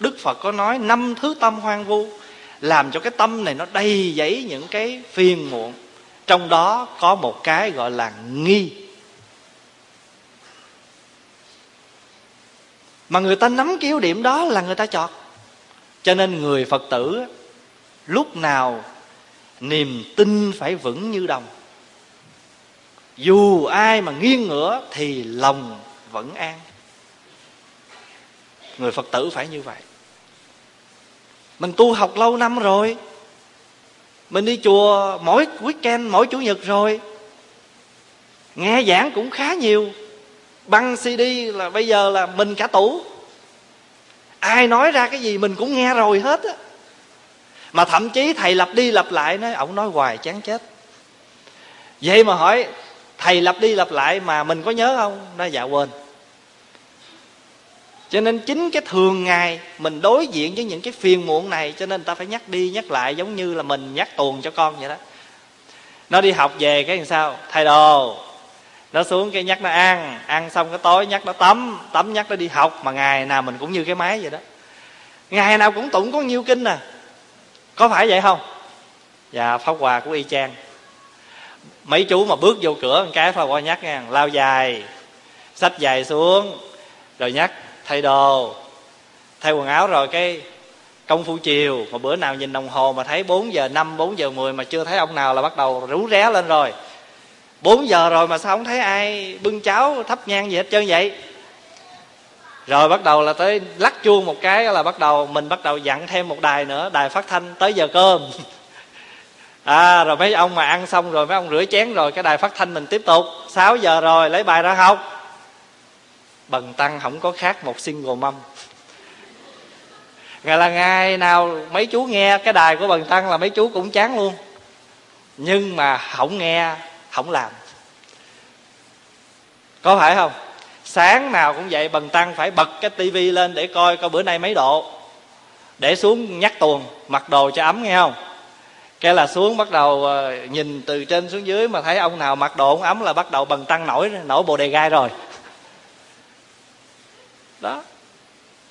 đức phật có nói năm thứ tâm hoang vu làm cho cái tâm này nó đầy dẫy những cái phiền muộn. Trong đó có một cái gọi là nghi. Mà người ta nắm cái yếu điểm đó là người ta chọt cho nên người phật tử lúc nào niềm tin phải vững như đồng. Dù ai mà nghiêng ngửa thì lòng vẫn an. Người phật tử phải như vậy mình tu học lâu năm rồi. Mình đi chùa mỗi weekend, mỗi chủ nhật rồi. Nghe giảng cũng khá nhiều. Băng cd là bây giờ là mình cả tủ. Ai nói ra cái gì mình cũng nghe rồi hết á. Mà thậm chí thầy lặp đi lặp lại nói ổng nói hoài chán chết. Vậy mà hỏi, thầy lặp đi lặp lại mà mình có nhớ không? Nó dạ quên cho nên chính cái thường ngày mình đối diện với những cái phiền muộn này, cho nên ta phải nhắc đi nhắc lại giống như là mình nhắc tuồng cho con vậy đó. Nó đi học về cái làm sao? Thay đồ. Nó xuống cái nhắc nó ăn. Ăn xong cái tối nhắc nó tắm. Tắm nhắc nó đi học. Mà ngày nào mình cũng như cái máy vậy đó. Ngày nào cũng tụng có nhiêu kinh à. Có phải vậy không? Dạ pháp hòa của y chang. Mấy chú mà bước vô cửa, một cái pháp hòa nhắc nha, lao dài, sách dài xuống, rồi nhắc thay đồ. Thay quần áo rồi cái công phu chiều. Mà bữa nào nhìn đồng hồ mà thấy 4 giờ 5, 4 giờ 10 mà chưa thấy ông nào là bắt đầu rú ré lên rồi. 4 giờ rồi mà sao không thấy ai bưng cháo thắp nhang gì hết trơn vậy? Rồi bắt đầu là tới lắc chuông một cái là bắt đầu mình bắt đầu dặn thêm một đài nữa đài phát thanh tới giờ cơm. *laughs* À rồi mấy ông mà ăn xong rồi mấy ông rửa chén rồi cái đài phát thanh mình tiếp tục. 6 giờ rồi lấy bài ra học bần tăng không có khác một single mâm ngày là ngày nào mấy chú nghe cái đài của bần tăng là mấy chú cũng chán luôn. Nhưng mà không nghe, không làm. Có phải không? Sáng nào cũng vậy, bần tăng phải bật cái tivi lên để coi coi bữa nay mấy độ. Để xuống nhắc tuồng, mặc đồ cho ấm nghe không? Cái là xuống bắt đầu ờ, nhìn từ trên xuống dưới mà thấy ông nào mặc đồ không ấm là bắt đầu bần tăng nổi nổi bồ đề gai rồi đó.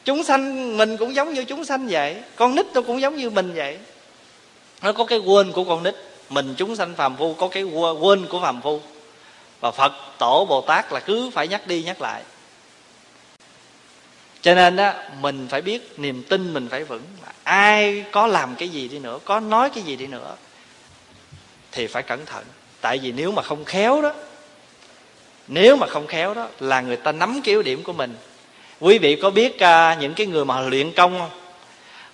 Chúng sanh, mình cũng giống như chúng sanh vậy. Con nít tôi cũng giống như mình vậy. Nó có cái quên của con nít. Mình chúng sanh phàm phu có cái quên của phàm phu. Và phật tổ bồ tát là cứ phải nhắc đi nhắc lại. Cho nên đó mình phải biết, niềm tin mình phải vững. Ai có làm cái gì đi nữa, có nói cái gì đi nữa, thì phải cẩn thận. Tại vì nếu mà không khéo đó, nếu mà không khéo đó là người ta nắm cái yếu điểm của mình quý vị có biết uh, những cái người mà luyện công không?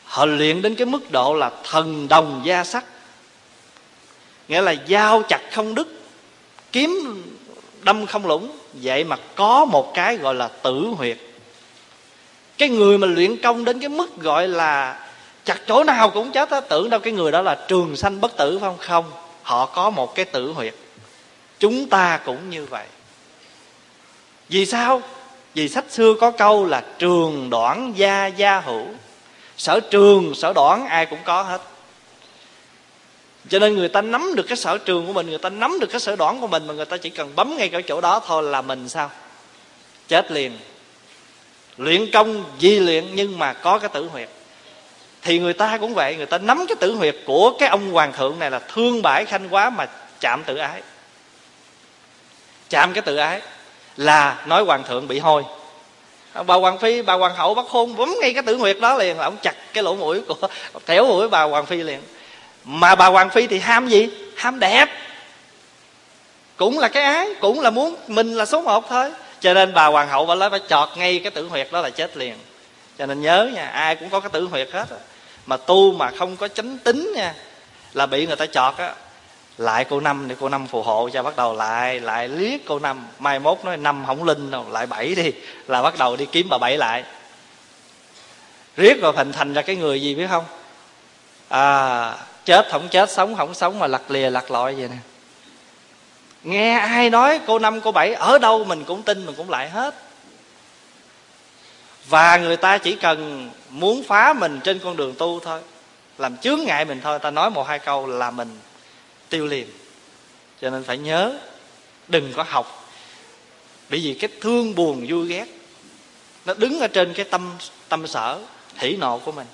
Họ luyện đến cái mức độ là thần đồng gia sắc. Nghĩa là dao chặt không đứt kiếm đâm không lũng. Vậy mà có một cái gọi là tử huyệt. Cái người mà luyện công đến cái mức gọi là chặt chỗ nào cũng chết á tưởng đâu cái người đó là trường sanh bất tử phải không? Không họ có một cái tử huyệt. Chúng ta cũng như vậy. Vì sao? Vì sách xưa có câu là trường đoạn gia gia hữu. Sở trường, sở đoạn ai cũng có hết. Cho nên người ta nắm được cái sở trường của mình, người ta nắm được cái sở đoạn của mình mà người ta chỉ cần bấm ngay cái chỗ đó thôi là mình sao? Chết liền. Luyện công di luyện nhưng mà có cái tử huyệt. Thì người ta cũng vậy, người ta nắm cái tử huyệt của cái ông hoàng thượng này là thương bãi khanh quá mà chạm tự ái. Chạm cái tự ái là nói hoàng thượng bị hôi. Bà hoàng phi, bà hoàng hậu bắt hôn, bấm ngay cái tử huyệt đó liền, là ông chặt cái lỗ mũi của, *laughs* thẻo mũi bà hoàng phi liền. Mà bà hoàng phi thì ham gì? Ham đẹp. Cũng là cái ái, cũng là muốn mình là số một thôi. Cho nên bà hoàng hậu bà lấy phải chọt ngay cái tử huyệt đó là chết liền. Cho nên nhớ nha, ai cũng có cái tử huyệt hết mà tu mà không có chánh tính nha, là bị người ta chọt á lại cô năm để cô năm phù hộ cho bắt đầu lại lại liếc cô năm. Mai mốt nói, năm không linh đâu, lại bảy đi. Là bắt đầu đi kiếm bà bảy lại. Riết rồi hình thành ra cái người gì biết không? À chết không chết, sống không sống mà lặt lìa lặt lọi vậy nè. Nghe ai nói cô năm, cô bảy, ở đâu mình cũng tin, mình cũng lại hết. Và người ta chỉ cần muốn phá mình trên con đường tu thôi, làm chướng ngại mình thôi, ta nói một hai câu là mình tiêu liền. Cho nên phải nhớ, đừng có học. Bởi vì cái thương buồn vui ghét, nó đứng ở trên cái tâm tâm sở hỷ nộ của mình.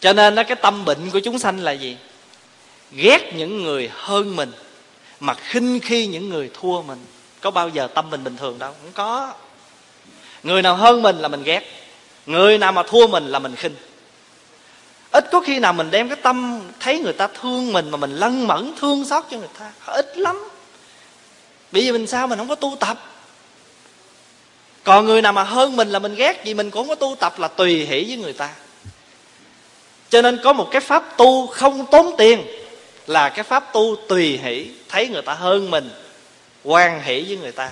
Cho nên đó, cái tâm bệnh của chúng sanh là gì? Ghét những người hơn mình, mà khinh khi những người thua mình. Có bao giờ tâm mình bình thường đâu? Không có. Người nào hơn mình là mình ghét. Người nào mà thua mình là mình khinh ít có khi nào mình đem cái tâm thấy người ta thương mình mà mình lân mẫn, thương xót cho người ta. Ít lắm. Bởi vì mình sao? Mình không có tu tập. Còn người nào mà hơn mình là mình ghét vì mình cũng không có tu tập là tùy hỷ với người ta. Cho nên có một cái pháp tu không tốn tiền là cái pháp tu tùy hỷ, thấy người ta hơn mình, quan hỷ với người ta.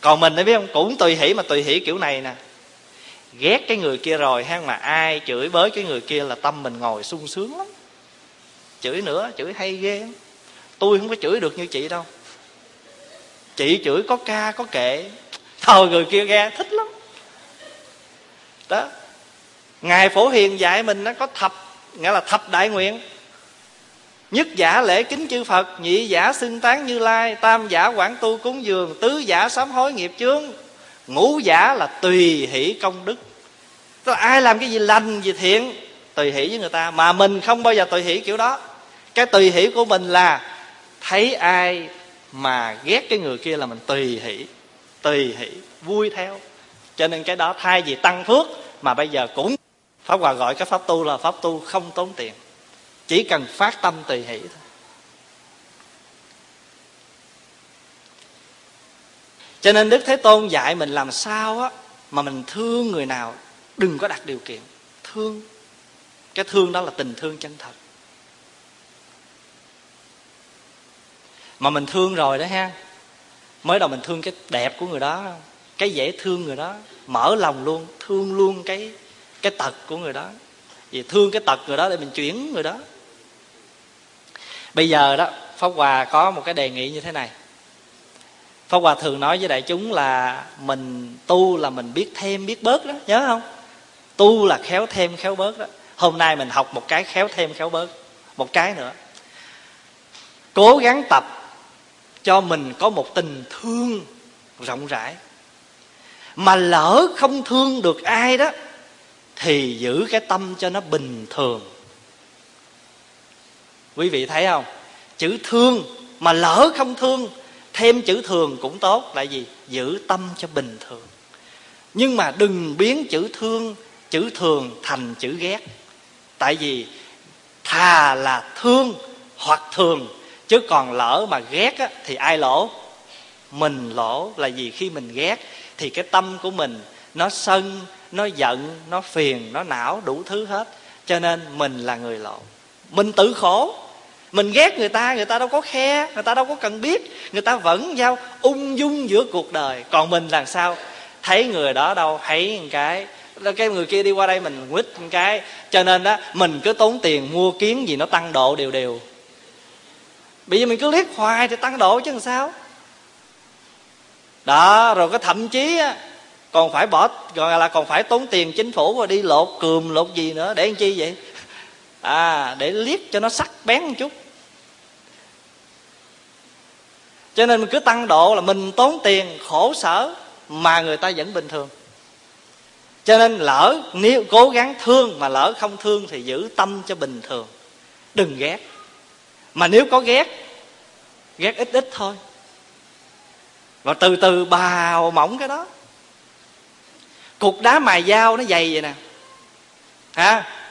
Còn mình đã biết không? Cũng tùy hỷ mà tùy hỷ kiểu này nè ghét cái người kia rồi ha mà ai chửi bới cái người kia là tâm mình ngồi sung sướng lắm. Chửi nữa, chửi hay ghê tôi không có chửi được như chị đâu. Chị chửi có ca, có kệ. Thôi, người kia nghe, thích lắm. Đó. Ngài phổ hiền dạy mình nó có thập, nghĩa là thập đại nguyện. Nhất giả lễ kính chư phật, nhị giả xưng tán như lai, tam giả quảng tu cúng dường, tứ giả sám hối nghiệp chướng ngũ giả là tùy hỷ công đức. Tức là ai làm cái gì lành, gì thiện, tùy hỷ với người ta. Mà mình không bao giờ tùy hỷ kiểu đó. Cái tùy hỷ của mình là thấy ai mà ghét cái người kia là mình tùy hỷ tùy hỷ, vui theo. Cho nên cái đó thay vì tăng phước, mà bây giờ cũng pháp hòa gọi cái pháp tu là pháp tu không tốn tiền. Chỉ cần phát tâm tùy hỷ thôi. Cho nên đức thế tôn dạy mình làm sao á mà mình thương người nào, đừng có đặt điều kiện. Thương. Cái thương đó là tình thương chân thật. Mà mình thương rồi đó ha, mới đầu mình thương cái đẹp của người đó, cái dễ thương người đó, mở lòng luôn, thương luôn cái cái tật của người đó. Vì thương cái tật người đó để mình chuyển người đó. Bây giờ đó, pháp hòa có một cái đề nghị như thế này pháp hòa thường nói với đại chúng là mình tu là mình biết thêm, biết bớt đó. Nhớ không? Tu là khéo thêm, khéo bớt đó. Hôm nay mình học một cái khéo thêm, khéo bớt. Một cái nữa. Cố gắng tập cho mình có một tình thương rộng rãi. Mà lỡ không thương được ai đó, thì giữ cái tâm cho nó bình thường. Quý vị thấy không? Chữ thương mà lỡ không thương thêm chữ thường cũng tốt là gì giữ tâm cho bình thường. Nhưng mà đừng biến chữ thương chữ thường thành chữ ghét. Tại vì thà là thương hoặc thường chứ còn lỡ mà ghét á, thì ai lỗ? Mình lỗ. Là gì khi mình ghét thì cái tâm của mình nó sân nó giận nó phiền nó não đủ thứ hết. Cho nên mình là người lỗ. Mình tự khổ mình ghét người ta người ta đâu có khe, người ta đâu có cần biết. Người ta vẫn giao ung dung giữa cuộc đời. Còn mình làm sao? Thấy người đó đâu, thấy một cái. Cái người kia đi qua đây mình quýt một cái. Cho nên đó mình cứ tốn tiền mua kiến gì nó tăng độ đều đều. Bây giờ mình cứ liếc hoài thì tăng độ chứ làm sao? Đó, rồi có thậm chí á, còn phải bỏ, gọi là còn phải tốn tiền chính phủ và đi lột cườm, lột gì nữa. Để làm chi vậy? À để liếc cho nó sắc bén một chút. Cho nên mình cứ tăng độ là mình tốn tiền, khổ sở, mà người ta vẫn bình thường. Cho nên lỡ nếu cố gắng thương mà lỡ không thương thì giữ tâm cho bình thường. Đừng ghét. Mà nếu có ghét ghét ít ít thôi. Và từ từ bào mỏng cái đó. Cục đá mài dao nó dày vậy nè. Ha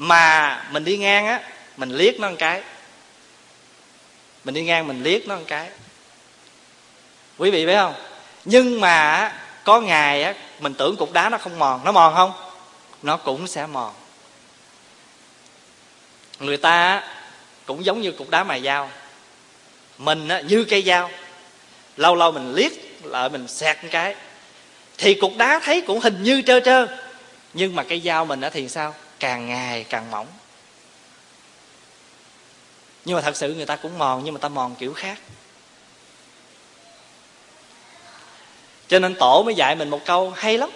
mà mình đi ngang á mình liếc nó một cái. Mình đi ngang mình liếc nó một cái. Quý vị biết không? Nhưng mà có ngày á mình tưởng cục đá nó không mòn. Nó mòn không? Nó cũng sẽ mòn. Người ta cũng giống như cục đá mài dao mình á, như cây dao. Lâu lâu mình liếc lại mình xẹt một cái. Thì cục đá thấy cũng hình như trơ trơ. Nhưng mà cây dao mình á thì sao? Càng ngày càng mỏng. Nhưng mà thật sự người ta cũng mòn, nhưng mà ta mòn kiểu khác. Cho nên tổ mới dạy mình một câu hay lắm.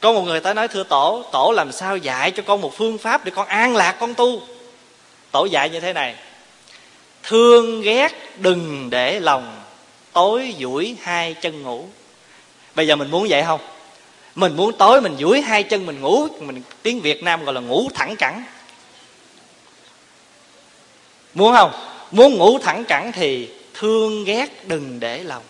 Có một người ta nói, thưa tổ tổ làm sao dạy cho con một phương pháp để con an lạc con tu? Tổ dạy như thế này. Thương ghét đừng để lòng, tối duỗi hai chân ngủ. Bây giờ mình muốn vậy không? Mình muốn tối mình duỗi hai chân mình ngủ, mình tiếng việt nam gọi là ngủ thẳng cẳng. Muốn không? Muốn ngủ thẳng cẳng thì thương ghét đừng để lòng.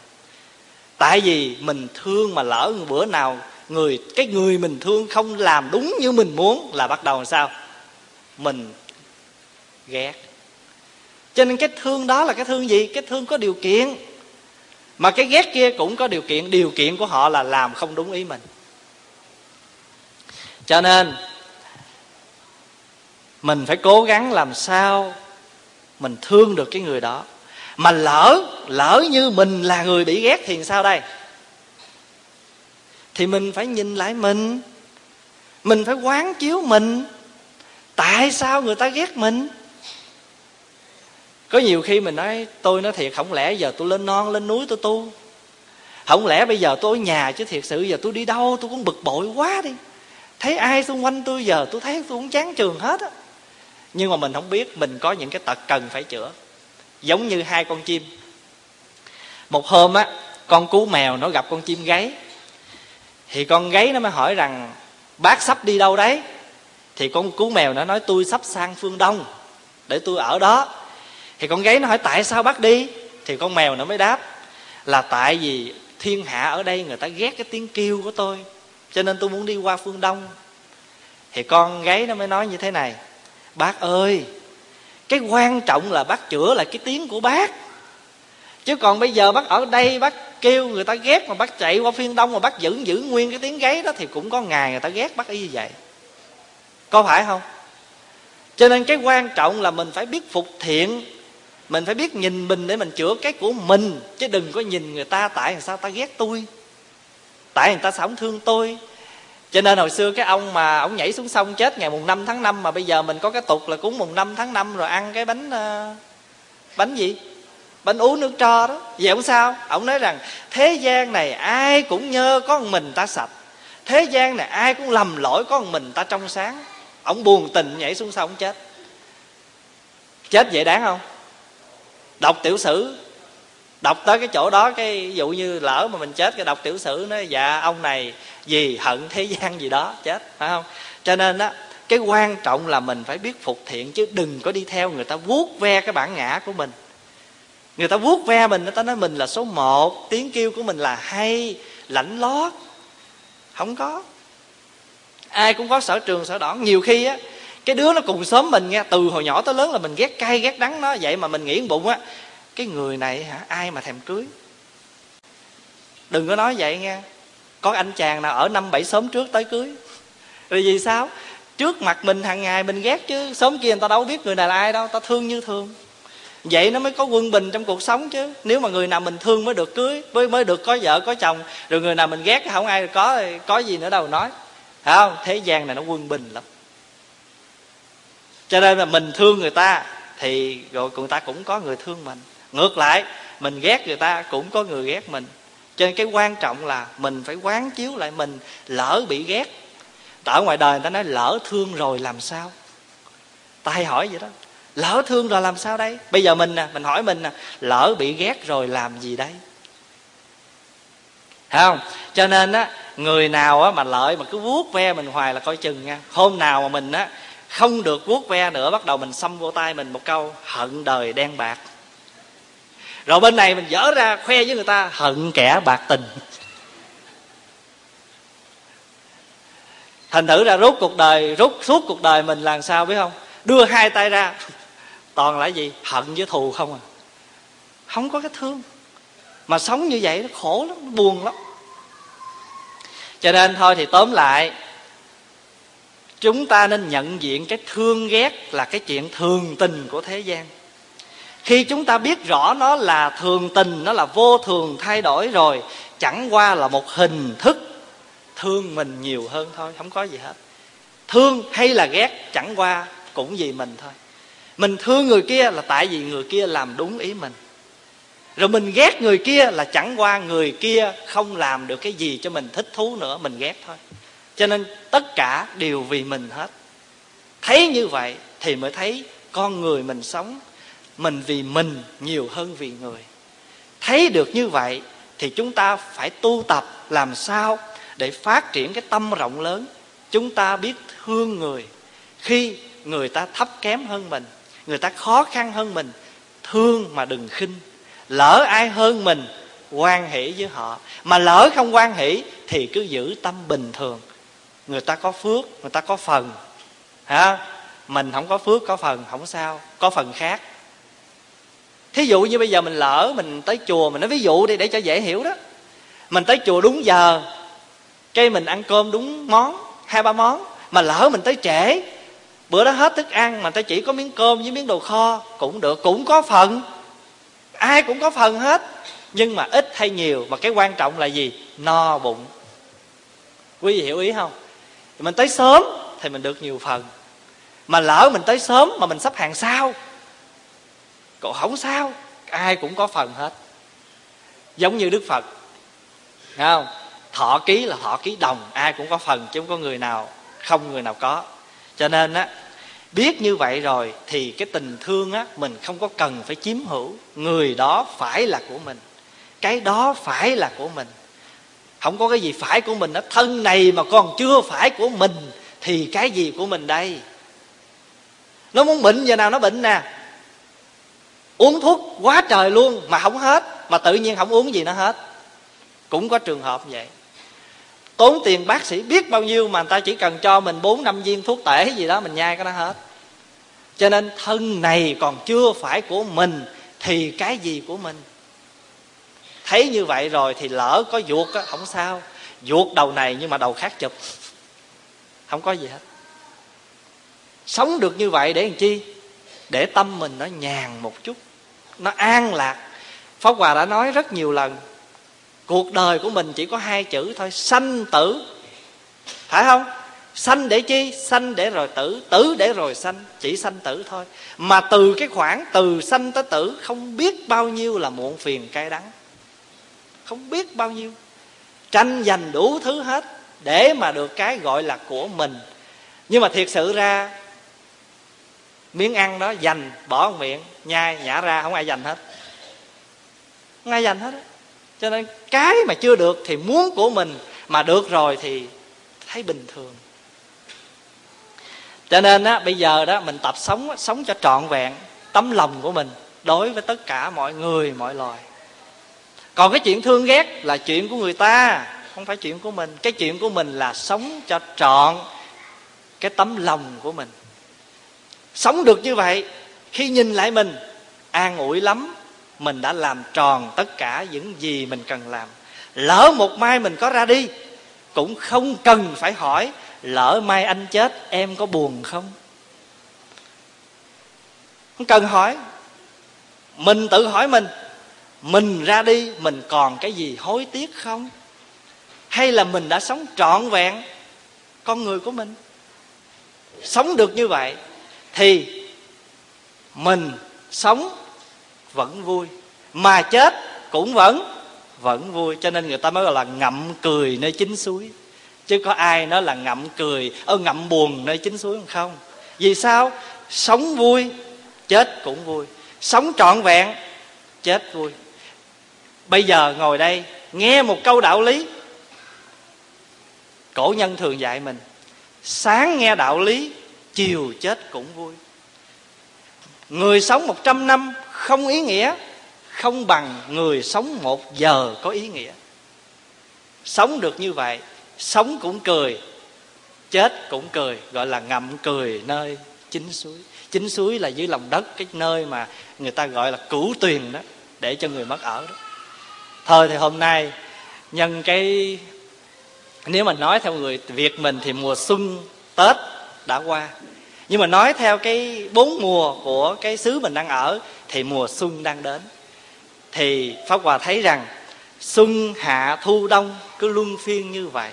Tại vì mình thương mà lỡ bữa nào người, cái người mình thương không làm đúng như mình muốn là bắt đầu làm sao? Mình ghét. Cho nên cái thương đó là cái thương gì? Cái thương có điều kiện. Mà cái ghét kia cũng có điều kiện. Điều kiện của họ là làm không đúng ý mình cho nên, mình phải cố gắng làm sao mình thương được cái người đó. Mà lỡ lỡ như mình là người bị ghét thì sao đây? Thì mình phải nhìn lại mình. Mình phải quán chiếu mình. Tại sao người ta ghét mình? Có nhiều khi mình nói, tôi nói thiệt, không lẽ giờ tôi lên non, lên núi tôi tu? Không lẽ bây giờ tôi ở nhà chứ thiệt sự, giờ tôi đi đâu, tôi cũng bực bội quá đi thấy ai xung quanh tôi giờ, tôi thấy tôi cũng chán trường hết á. Nhưng mà mình không biết mình có những cái tật cần phải chữa. Giống như hai con chim. Một hôm á, con cú mèo nó gặp con chim gáy. Thì con gáy nó mới hỏi rằng, bác sắp đi đâu đấy? Thì con cú mèo nó nói, tôi sắp sang phương đông, để tôi ở đó. Thì con gáy nó hỏi, tại sao bác đi? Thì con mèo nó mới đáp là, tại vì thiên hạ ở đây người ta ghét cái tiếng kêu của tôi cho nên tôi muốn đi qua phương đông. Thì con gái nó mới nói như thế này, bác ơi, cái quan trọng là bác chữa lại cái tiếng của bác. Chứ còn bây giờ bác ở đây bác kêu người ta ghét mà bác chạy qua phiên đông mà bác giữ giữ nguyên cái tiếng gáy đó thì cũng có ngày người ta ghét bác y như vậy. Có phải không? Cho nên cái quan trọng là mình phải biết phục thiện, mình phải biết nhìn mình để mình chữa cái của mình, chứ đừng có nhìn người ta tại sao ta ghét tôi tại người ta sao không thương tôi. Cho nên hồi xưa cái ông mà ông nhảy xuống sông chết ngày mùng 5 tháng 5 mà bây giờ mình có cái tục là cúng mùng 5 tháng 5 rồi ăn cái bánh ờ, bánh gì? Bánh uống nước tro đó. Vậy ông sao? Ông nói rằng, thế gian này ai cũng nhơ có một mình ta sạch. Thế gian này ai cũng lầm lỗi có một mình ta trong sáng. Ông buồn tình nhảy xuống sông chết. Chết vậy đáng không? Đọc tiểu sử đọc tới cái chỗ đó, cái ví dụ như lỡ mà mình chết, cái đọc tiểu sử nó dạ ông này vì hận thế gian gì đó, chết. Phải không? Cho nên đó cái quan trọng là mình phải biết phục thiện, chứ đừng có đi theo người ta vuốt ve cái bản ngã của mình. Người ta vuốt ve mình, người ta nói mình là số một, tiếng kêu của mình là hay lãnh lót. Không có. Ai cũng có sở trường, sở đoản. Nhiều khi á, cái đứa nó cùng sớm mình nghe, từ hồi nhỏ tới lớn là mình ghét cay, ghét đắng nó, vậy mà mình nghĩ bụng á cái người này hả? Ai mà thèm cưới? Đừng có nói vậy nghe có anh chàng nào ở năm bảy sớm trước tới cưới? Rồi vì sao? Trước mặt mình hàng ngày mình ghét chứ. Sớm kia người ta đâu biết người này là ai đâu. Ta thương như thường. Vậy nó mới có quân bình trong cuộc sống chứ. Nếu mà người nào mình thương mới được cưới, mới mới được có vợ, có chồng. Rồi người nào mình ghét không ai có có gì nữa đâu nói. Thấy không? Thế gian này nó quân bình lắm. Cho nên là mình thương người ta thì rồi người ta cũng có người thương mình ngược lại, mình ghét người ta cũng có người ghét mình. Cho nên cái quan trọng là mình phải quán chiếu lại mình, lỡ bị ghét. Ở ngoài đời người ta nói, lỡ thương rồi làm sao? Ta hay hỏi vậy đó. Lỡ thương rồi làm sao đây? Bây giờ mình nè, mình hỏi mình nè, lỡ bị ghét rồi làm gì đây? Thấy không? Cho nên á, người nào á mà lợi mà cứ vuốt ve mình hoài là coi chừng nha. Hôm nào mà mình á, không được vuốt ve nữa, bắt đầu mình xăm vô tay mình một câu, hận đời đen bạc rồi bên này mình dở ra khoe với người ta, hận kẻ bạc tình. Thành thử ra rút cuộc đời, rút suốt cuộc đời mình làm sao biết không? Đưa hai tay ra, toàn là gì? Hận với thù không à. Không có cái thương. Mà sống như vậy nó khổ lắm, nó buồn lắm. Cho nên thôi thì tóm lại, chúng ta nên nhận diện cái thương ghét là cái chuyện thường tình của thế gian khi chúng ta biết rõ nó là thường tình, nó là vô thường thay đổi rồi, chẳng qua là một hình thức thương mình nhiều hơn thôi, không có gì hết. Thương hay là ghét, chẳng qua cũng vì mình thôi. Mình thương người kia là tại vì người kia làm đúng ý mình. Rồi mình ghét người kia là chẳng qua người kia không làm được cái gì cho mình thích thú nữa, mình ghét thôi. Cho nên tất cả đều vì mình hết. Thấy như vậy thì mới thấy con người mình sống mình vì mình nhiều hơn vì người. Thấy được như vậy thì chúng ta phải tu tập làm sao để phát triển cái tâm rộng lớn. Chúng ta biết thương người. Khi người ta thấp kém hơn mình, người ta khó khăn hơn mình, thương mà đừng khinh. Lỡ ai hơn mình, quan hỷ với họ. Mà lỡ không quan hỷ thì cứ giữ tâm bình thường. Người ta có phước, người ta có phần. Hả mình không có phước, có phần, không sao. Có phần khác thí dụ như bây giờ mình lỡ mình tới chùa, mình nói ví dụ đi để cho dễ hiểu đó. Mình tới chùa đúng giờ, cái mình ăn cơm đúng món, hai ba món. Mà lỡ mình tới trễ, bữa đó hết thức ăn mà ta chỉ có miếng cơm với miếng đồ kho, cũng được, cũng có phần. Ai cũng có phần hết, nhưng mà ít hay nhiều. Mà cái quan trọng là gì? No bụng. Quý vị hiểu ý không? Mình tới sớm thì mình được nhiều phần. Mà lỡ mình tới sớm mà mình sắp hàng sau cậu không sao, ai cũng có phần hết. Giống như đức phật Nghe không? Thọ ký là thọ ký đồng, ai cũng có phần chứ không có người nào, không người nào có. Cho nên á, biết như vậy rồi thì cái tình thương á, mình không có cần phải chiếm hữu. Người đó phải là của mình, cái đó phải là của mình. Không có cái gì phải của mình á thân này mà còn chưa phải của mình thì cái gì của mình đây? Nó muốn bệnh giờ nào nó bệnh nè uống thuốc quá trời luôn mà không hết, mà tự nhiên không uống gì nó hết. Cũng có trường hợp vậy. Tốn tiền bác sĩ biết bao nhiêu mà người ta chỉ cần cho mình bốn, năm viên thuốc tể gì đó mình nhai cái nó hết. Cho nên thân này còn chưa phải của mình thì cái gì của mình? Thấy như vậy rồi thì lỡ có ruột á, không sao. Ruột đầu này nhưng mà đầu khác chụp. *laughs* Không có gì hết. Sống được như vậy để làm chi? Để tâm mình nó nhàn một chút nó an lạc. Pháp hòa đã nói rất nhiều lần, cuộc đời của mình chỉ có hai chữ thôi, sanh tử. Phải không? Sanh để chi? Sanh để rồi tử. Tử để rồi sanh, chỉ sanh tử thôi. Mà từ cái khoảng từ sanh tới tử, không biết bao nhiêu là muộn phiền cay đắng. Không biết bao nhiêu. Tranh giành đủ thứ hết để mà được cái gọi là của mình. Nhưng mà thiệt sự ra miếng ăn đó dành, bỏ vào miệng, nhai, nhả ra, không ai dành hết. Không ai dành hết cho nên cái mà chưa được thì muốn của mình, mà được rồi thì thấy bình thường. Cho nên á, bây giờ đó mình tập sống sống cho trọn vẹn tấm lòng của mình đối với tất cả mọi người, mọi loài. Còn cái chuyện thương ghét là chuyện của người ta, không phải chuyện của mình. Cái chuyện của mình là sống cho trọn cái tấm lòng của mình sống được như vậy, khi nhìn lại mình, an ủi lắm, mình đã làm tròn tất cả những gì mình cần làm. Lỡ một mai mình có ra đi, cũng không cần phải hỏi, lỡ mai anh chết, em có buồn không? Không cần hỏi. Mình tự hỏi mình mình ra đi, mình còn cái gì hối tiếc không? Hay là mình đã sống trọn vẹn con người của mình? Sống được như vậy thì mình sống vẫn vui, mà chết cũng vẫn vẫn vui. Cho nên người ta mới gọi là ngậm cười nơi chính suối. Chứ có ai nói là ngậm cười, ơ, ngậm buồn nơi chính suối không. Vì sao? Sống vui, chết cũng vui. Sống trọn vẹn, chết vui. Bây giờ ngồi đây, nghe một câu đạo lý, cổ nhân thường dạy mình. Sáng nghe đạo lý chiều chết cũng vui. Người sống một trăm năm không ý nghĩa, không bằng người sống một giờ có ý nghĩa. Sống được như vậy, sống cũng cười, chết cũng cười, gọi là ngậm cười nơi chính suối. Chính suối là dưới lòng đất, cái nơi mà người ta gọi là cửu tuyền đó, để cho người mất ở đó. Thôi thì hôm nay, nhân cái, nếu mà nói theo người việt mình thì mùa xuân, tết đã qua. Nhưng mà nói theo cái bốn mùa của cái xứ mình đang ở, thì mùa xuân đang đến. Thì pháp hòa thấy rằng xuân, hạ, thu, đông cứ luân phiên như vậy.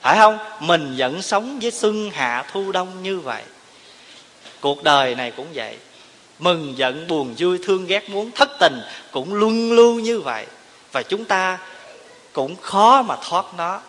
Phải không? Mình vẫn sống với xuân, hạ, thu, đông như vậy. Cuộc đời này cũng vậy. Mừng, giận, buồn, vui, thương, ghét, muốn, thất tình cũng luân lưu như vậy. Và chúng ta cũng khó mà thoát nó.